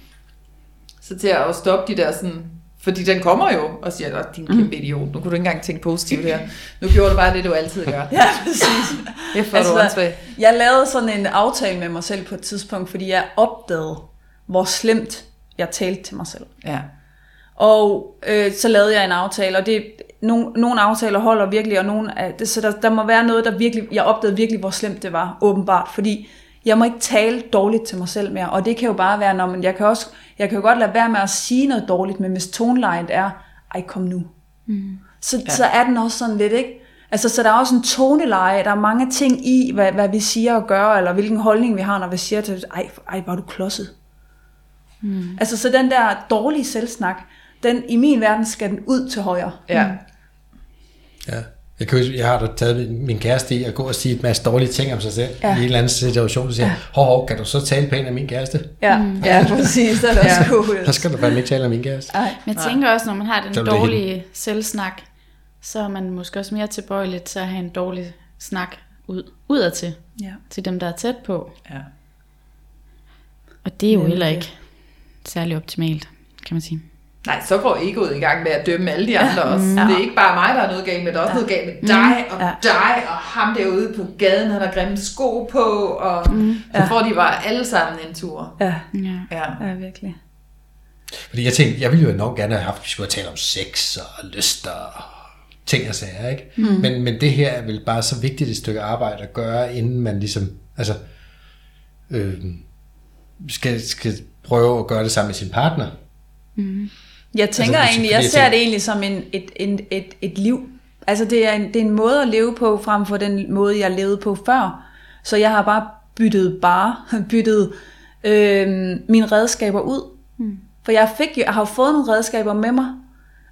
Så til at stoppe de der sådan, fordi den kommer jo og siger, at din kæmpe idiot, nu kunne du ikke engang tænke positivt her. Nu gjorde du bare det, du altid gør. [LAUGHS] Ja, præcis. [LAUGHS] Efter altså, du åndssvag. jeg lavede sådan en aftale med mig selv på et tidspunkt, fordi jeg opdagede, hvor slemt jeg talte til mig selv. Ja. Og øh, så lavede jeg en aftale, og det, nogle, nogle aftaler holder virkelig, og nogle af, det, så der, der må være noget, der virkelig, jeg opdagede virkelig, hvor slemt det var, åbenbart, fordi jeg må ikke tale dårligt til mig selv mere, og det kan jo bare være, når man, jeg kan også, jeg kan jo godt lade være med at sige noget dårligt, men hvis tonelejet er, ej kom nu, mm. så, ja. så er den også sådan lidt, ikke? Altså, så der er også en toneleje, der er mange ting i, hvad, hvad vi siger og gør, eller hvilken holdning vi har, når vi siger til, ej, ej hvor er du klodset. Mm. Altså, så den der dårlige selvsnak, den, i min verden skal den ud til højre. Ja. Ja. Jeg, kan huske, jeg har da taget min, kæreste i at gå og sige et masse dårlige ting om sig selv Ja. i en eller anden situation, og siger, ja. hov, hov, kan du så tale pænt af min kæreste? Ja, mm. ja præcis. Det er [LAUGHS] Ja. også. Så skal du fandme ikke tale af min kæreste. Ej. Men jeg tænker også, når man har den Så dårlige selvsnak, så er man måske også mere tilbøjelig til at have en dårlig snak ud, udadtil, Ja. til dem, der er tæt på. ja. Og det er jo Nemlig. heller ikke særlig optimalt, kan man sige. Nej, så går egoet i gang med at dømme alle de andre også. Det er ikke bare mig, der er noget galt med, der er også noget galt med dig, og Ja. dig, og ham derude på gaden, han har grimme sko på, og så får de bare alle sammen en tur. Ja, Ja. Ja. ja, virkelig. Fordi jeg tænkte, jeg ville jo enormt gerne have haft, at vi skulle talt om sex og lyster og ting og sager, ikke? Mm. Men, men det her er vel bare så vigtigt et stykke arbejde at gøre, inden man ligesom, altså, øh, skal, skal prøve at gøre det sammen med sin partner. Jeg tænker Altså, egentlig, jeg ser det egentlig som en, et, en, et, et liv. Altså det er, en, det er en måde at leve på, frem for den måde, jeg levede på før. Så jeg har bare byttet bare, [LAUGHS] byttet øh, mine redskaber ud. Mm. For jeg, fik, jeg har jo fået nogle redskaber med mig,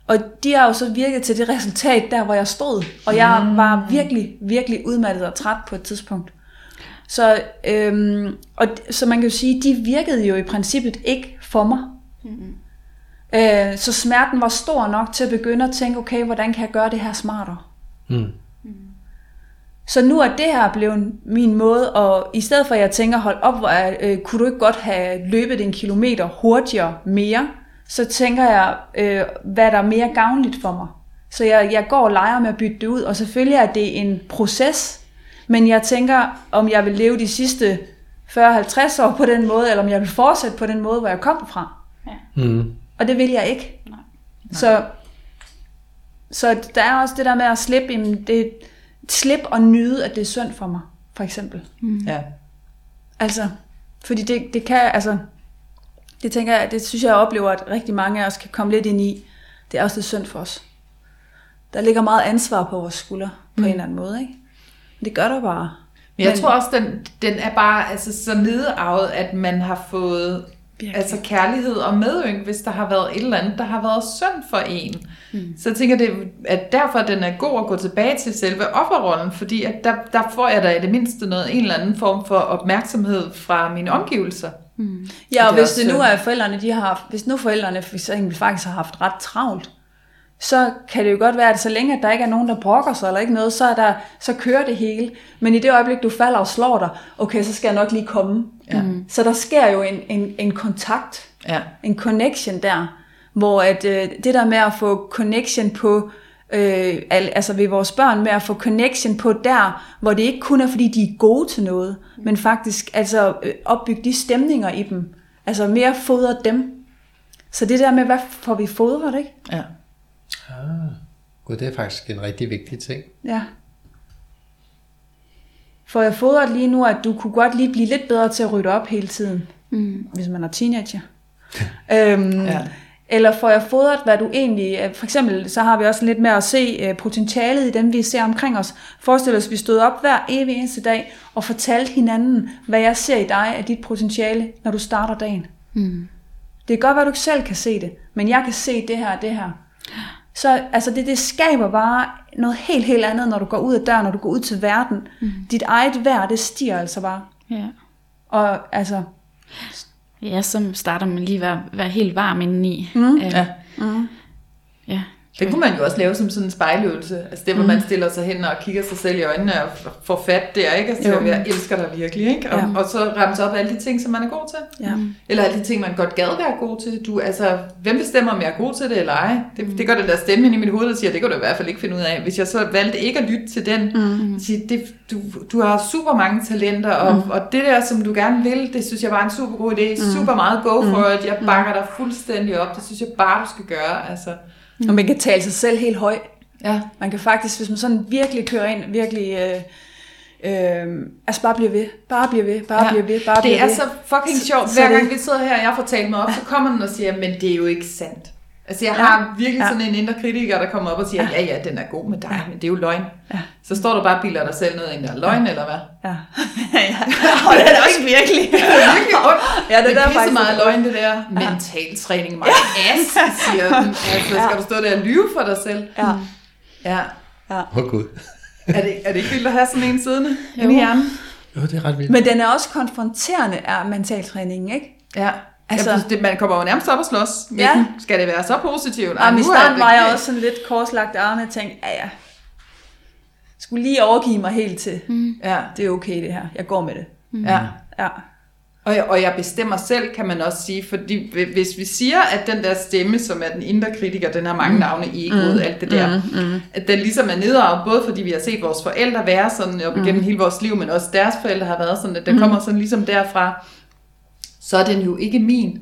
og de har jo så virket til det [LAUGHS] resultat, der hvor jeg stod. Og jeg mm. var virkelig, virkelig udmattet og træt på et tidspunkt. Så, øhm, og, så man kan jo sige, de virkede jo i princippet ikke for mig. Øh, så smerten var stor nok til at begynde at tænke, okay, hvordan kan jeg gøre det her smartere? Mm. Så nu er det her blevet min måde, og i stedet for at jeg tænker, hold op, hvor er, øh, kunne du ikke godt have løbet en kilometer hurtigere mere, så tænker jeg, øh, hvad der er mere gavnligt for mig. Så jeg, jeg går og leger med at bytte det ud, og selvfølgelig er det en proces, men jeg tænker, om jeg vil leve de sidste 40-50 år på den måde, eller om jeg vil fortsætte på den måde, hvor jeg kom fra. Ja. Mm. Og det vil jeg ikke. Nej. Så, så der er også det der med at slippe, jamen det, slip og nyde, at det er synd for mig, for eksempel. Ja. Altså, fordi det, det kan, altså, det tænker jeg, det synes jeg, jeg oplever, at rigtig mange af os kan komme lidt ind i. Det er også lidt synd for os. Der ligger meget ansvar på vores skuldre, på mm. en eller anden måde, ikke? Men det gør der bare. Men jeg Men- tror også, den, den er bare altså, så nedarvet, at man har fået Virkelig. altså kærlighed og medynk, hvis der har været et eller andet, der har været synd for en. Mm. Så jeg tænker, det, at derfor den er god at gå tilbage til selve offerrollen, fordi at der, der får jeg da i det mindste noget, en eller anden form for opmærksomhed fra mine omgivelser. Ja, og Det er hvis det nu er forældrene, de har hvis nu forældrene for eksempel faktisk har haft ret travlt, så kan det jo godt være, at så længe at der ikke er nogen, der brokker sig eller ikke noget, så, er der, så kører det hele. Men i det øjeblik, du falder og slår dig, okay, så skal jeg nok lige komme. Ja. Så der sker jo en, en, en kontakt, Ja. en connection der, hvor at, øh, det der med at få connection på, øh, al, altså ved vores børn, med at få connection på der, hvor det ikke kun er, fordi de er gode til noget, men faktisk altså øh, opbygge de stemninger i dem. Altså mere fodre dem. Så det der med, hvad får vi fodret, ikke? ja. Ah, Gud, det er faktisk en rigtig vigtig ting. Ja. For jeg fodret lige nu, at du kunne godt lige blive lidt bedre til at rydde op hele tiden, Mm. hvis man er teenager. [LAUGHS] øhm, Ja. Eller får jeg fodret, hvad du egentlig... øh, For eksempel, så har vi også lidt med at se øh, potentialet i dem, vi ser omkring os. Forestil os, at vi stod op hver evig eneste dag og fortalte hinanden, hvad jeg ser i dig af dit potentiale, når du starter dagen. Mm. Det kan godt være, at du ikke selv kan se det, men jeg kan se det her og det her. Så altså det, det skaber bare noget helt, helt andet, når du går ud af døren, når du går ud til verden. Mm. Dit eget værd, det stiger altså bare. Ja. Og altså, Ja, så starter man lige at være, være helt varm indeni. Mm. Øh, Ja. mm. ja. Det kunne man jo også lave som sådan en spejløvelse. Altså det, hvor Mm. man stiller sig hen og kigger sig selv i øjnene og får fat der, ikke? Altså, Jo. jeg elsker dig virkelig, ikke? Og, Ja. og så ramse op alle de ting, som man er god til. ja. Eller alle de ting, man godt gad være god til. Du, altså, hvem bestemmer, om jeg er god til det eller ej? Det, det gør den der stemme i mit hoved, der siger, det kan du i hvert fald ikke finde ud af. Hvis jeg så valgte ikke at lytte til den, mm. siger, det, du, du har super mange talenter, og, mm. og det der, som du gerne vil, det synes jeg var en super god idé. Mm. Super meget go for it. Jeg bakker dig fuldstændig op. Det synes jeg bare, du skal gøre. Altså, Og man kan tale sig selv helt høj. ja. Man kan faktisk, hvis man sådan virkelig kører ind, virkelig... Øh, øh, altså bare blive ved, bare blive ved, bare Ja. blive ved, bare blive Det er ved. så fucking sjovt. Hver gang vi sidder her, og jeg får talt mig op, så kommer den og siger, men det er jo ikke sandt. Altså jeg Ja. har virkelig Ja. sådan en indre kritiker, der kommer op og siger, ja ja, den er god med dig, men det er jo løgn. Ja. Så står du bare og bilder dig selv noget ind, der er løgn, eller hvad? Ja. [LAUGHS] ja. Og det er også virkelig. [LAUGHS] Det er virkelig ondt. Ja, det det er er der pisse meget løgn, det der. Mentaltræning, mig ass, siger den. Altså, skal du stå der og lyve for dig selv? Ja. Ja. Åh oh, Gud. Er det, er det ikke vildt at have sådan en siddende inde i hjernen? Jo, det er ret vildt. Men den er også konfronterende af mentaltræningen, ikke? Ja. Altså- Altså, det, man kommer jo nærmest op og slås. med Ja. Skal det være så positivt? Ej, i starten var jeg også sådan lidt korslagt arme og tænkte, ja ja, skulle lige overgive mig helt til, Ja. det er okay det her, jeg går med det. ja. Ja. Og jeg, og jeg bestemmer selv, kan man også sige, fordi hvi- hvis vi siger, at den der stemme, som er den indre kritiker, den har mange navne, egoet, mm. alt det der, mm. Mm. at den ligesom er nedarvet, både fordi vi har set vores forældre være sådan op igennem mm. hele vores liv, men også deres forældre har været sådan, at den mm. kommer sådan ligesom derfra, så er den jo ikke min.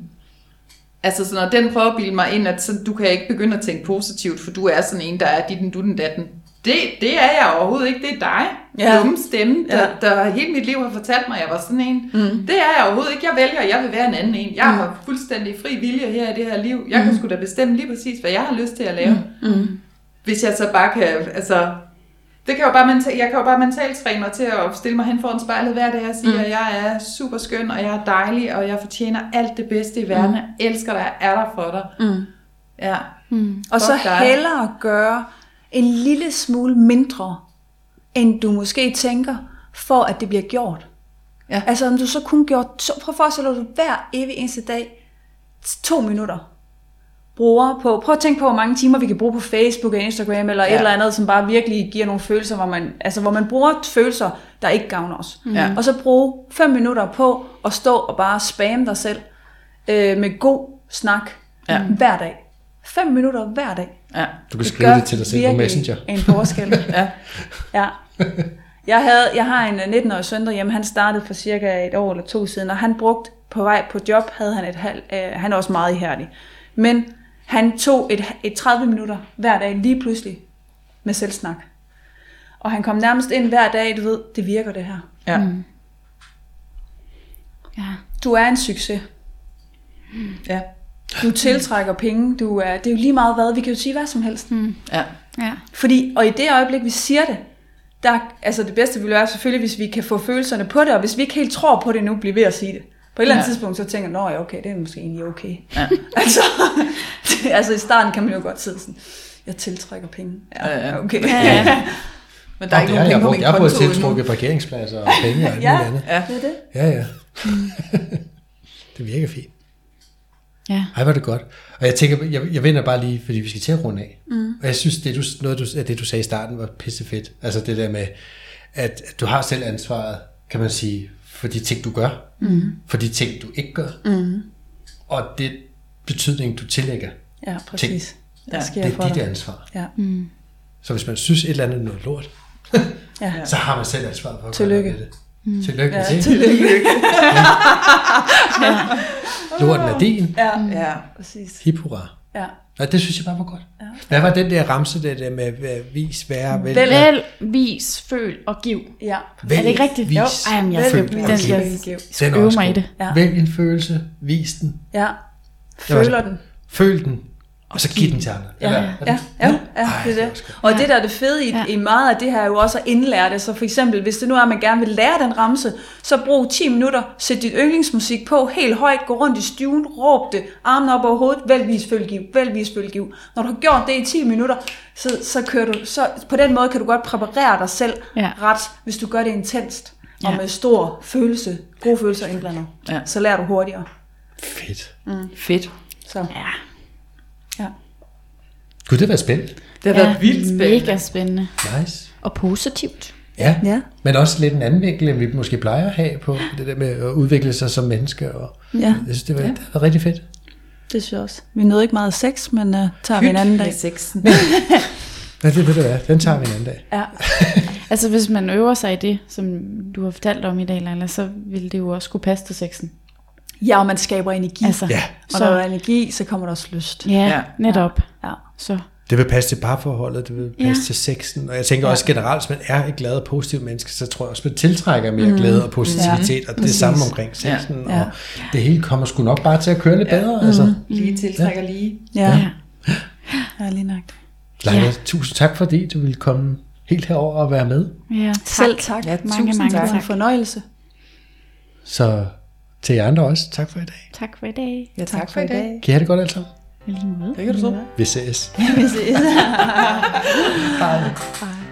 Altså så når den prøver at bilde mig ind, at så, du kan ikke begynde at tænke positivt, for du er sådan en, der er dit, du den datten. Det, det er jeg overhovedet ikke, det er dig. Ja. Dumme stemme, der, Ja. der hele mit liv har fortalt mig, at jeg var sådan en. Mm. Det er jeg overhovedet ikke. Jeg vælger, at jeg vil være en anden en. Jeg mm. har fuldstændig fri vilje her i det her liv. Jeg mm. kan sgu da bestemme lige præcis, hvad jeg har lyst til at lave. Mm. Hvis jeg så bare kan, altså... Det kan jo bare mental, jeg kan jo bare mentalt træne mig til at stille mig hen foran spejlet hver dag og sige, mm. at jeg er super skøn, og jeg er dejlig, og jeg fortjener alt det bedste i verden. Jeg elsker dig, jeg er der for dig. Mm. Ja. Mm. Og så dig. hellere gøre en lille smule mindre, end du måske tænker, for at det bliver gjort. Ja. Altså om du så kun gjort, så prøv at forestille dig, at du hver evig eneste dag, to minutter, bruger på, prøv at tænke på, hvor mange timer vi kan bruge på Facebook og Instagram, eller ja. et eller andet, som bare virkelig giver nogle følelser, hvor man, altså, hvor man bruger følelser, der ikke gavner os. Ja. Og så bruge fem minutter på at stå og bare spamme dig selv øh, med god snak Ja. hver dag. Fem minutter hver dag. Ja. Du kan skrive det til dig selv på Messenger. en forskel. [LAUGHS] Ja. Ja. Jeg, havde, jeg har en øh, 19-årig søn derhjemme, han startede for cirka et år eller to siden, og han brugte på vej på job, havde han et halv, øh, han er også meget ihærdig. Men han tog et, et 30 minutter hver dag lige pludselig med selvsnak. Og han kom nærmest ind hver dag, du ved, det virker det her. Ja. Ja. Du er en succes. Ja. Du tiltrækker penge. Du er, det er jo lige meget hvad. Vi kan jo sige hvad som helst. Mm. Ja. Ja. Fordi, og i det øjeblik, vi siger det, der, altså det bedste ville være selvfølgelig, hvis vi kan få følelserne på det, og hvis vi ikke helt tror på det nu, bliver ved at sige det. På et eller andet Ja. tidspunkt, så tænker jeg, ja, okay, det er måske egentlig okay. Ja. [LAUGHS] altså, det, altså i starten kan man jo godt sidde sådan, jeg tiltrækker penge. Ja, Ja, ja. okay. Ja, ja. [LAUGHS] Men der er ikke det nogen penge på min jeg har konto endnu. tiltrukket parkeringspladser og penge og [LAUGHS] alt Ja. andet. Ja. Det er det. Ja, ja. det virker fint. ja. Ej, var det godt. Og jeg tænker, jeg, jeg vender bare lige, fordi vi skal til at runde af. Mm. Og jeg synes, det du, noget du, af det, du sagde i starten, var pissefedt. Altså det der med, at, at du har selv ansvaret, kan man sige, for de ting, du gør. Mm. For de ting, du ikke gør. Mm. Og det betydning, du tillægger. Ja, præcis. Der Ja, sker Det for er dit dig. ansvar. Ja. Så hvis man synes, et eller andet er noget lort, [LAUGHS] Ja. så har man selv ansvaret for at Tillykke. gøre det. Tillykke [LAUGHS] Ja, det. tillykke. Lorten er din. Ja, Ja. præcis. Hip hurra. Ja. Og det synes jeg bare var godt. Ja. Hvad var den der ramse, det der med øh, vis, være, vælg? Vælg. Vælg, vis, føl og giv. Ja. Vælg, er det ikke rigtigt? Vis, Jo. Ej, men jeg, føl den, og den, giv. jeg Den er øve mig i det. Ja. Vælg en følelse, vis den, Ja. Føler den. føl den, og så giv den til andre. Ja, ja, ja, ja, ja det det er det. Og det der er det fede i, Ja. i meget af det her er jo også at indlære det. Så for eksempel, hvis det nu er, at man gerne vil lære den ramse, så brug 10 minutter, sæt dit yndlingsmusik på helt højt, gå rundt i stuen, råb det, armen op over hovedet, vælg, vis, følg, giv, vælg, vis, følg, giv. Når du har gjort det i 10 minutter, så, så kører du, så på den måde kan du godt præparere dig selv Ja. ret, hvis du gør det intenst og Ja. med stor følelse, gode følelser indblandet. Ja. Så lærer du hurtigere. Fedt. Fedt. Så, ja. Gud, det var spændende. Det har været vildt spændende. Mega spændende. Nice. Og positivt. Ja. Ja. men også lidt en anden vinkel, end vi måske plejer at have på det der med at udvikle sig som menneske. Og ja, jeg synes, det var, ja. det var rigtig fedt. det synes jeg også. Vi nåede ikke meget sex, men uh, tager vi en anden dag. Sexen. [LAUGHS] Ja, det ved du hvad, den tager vi en anden dag. Ja. [LAUGHS] Altså hvis man øver sig i det, som du har fortalt om i dag, Leila, så vil det jo også kunne passe til sexen. Ja, og man skaber energi. Altså, Ja, Og når der er energi, så kommer der også lyst. ja, Ja. netop. Ja. Så det vil passe til parforholdet, det vil passe Ja. til sexen. Og jeg tænker også generelt, hvis man er et glad og positivt menneske, så tror jeg også, man tiltrækker mere mm. glæde og positivitet. Og det Præcis. samme omkring sexen. Ja. Og det hele kommer sgu nok bare til at køre lidt bedre. Altså. Lige tiltrækker lige. Ja, ja. ja lige nok. Leila, Ja. tusind tak, fordi du ville komme helt herover og være med. ja tak. Selv tak. Ja, Mange, tusind mange tak. Var en tak. fornøjelse. Så til jer andre også, tak for i dag. Tak for i dag. Ja, tak for i dag. Kan I have det godt alle sammen? Lige måde. Det kan du så. Vi ses. [LAUGHS] Vi ses. [LAUGHS] Hej. Hej.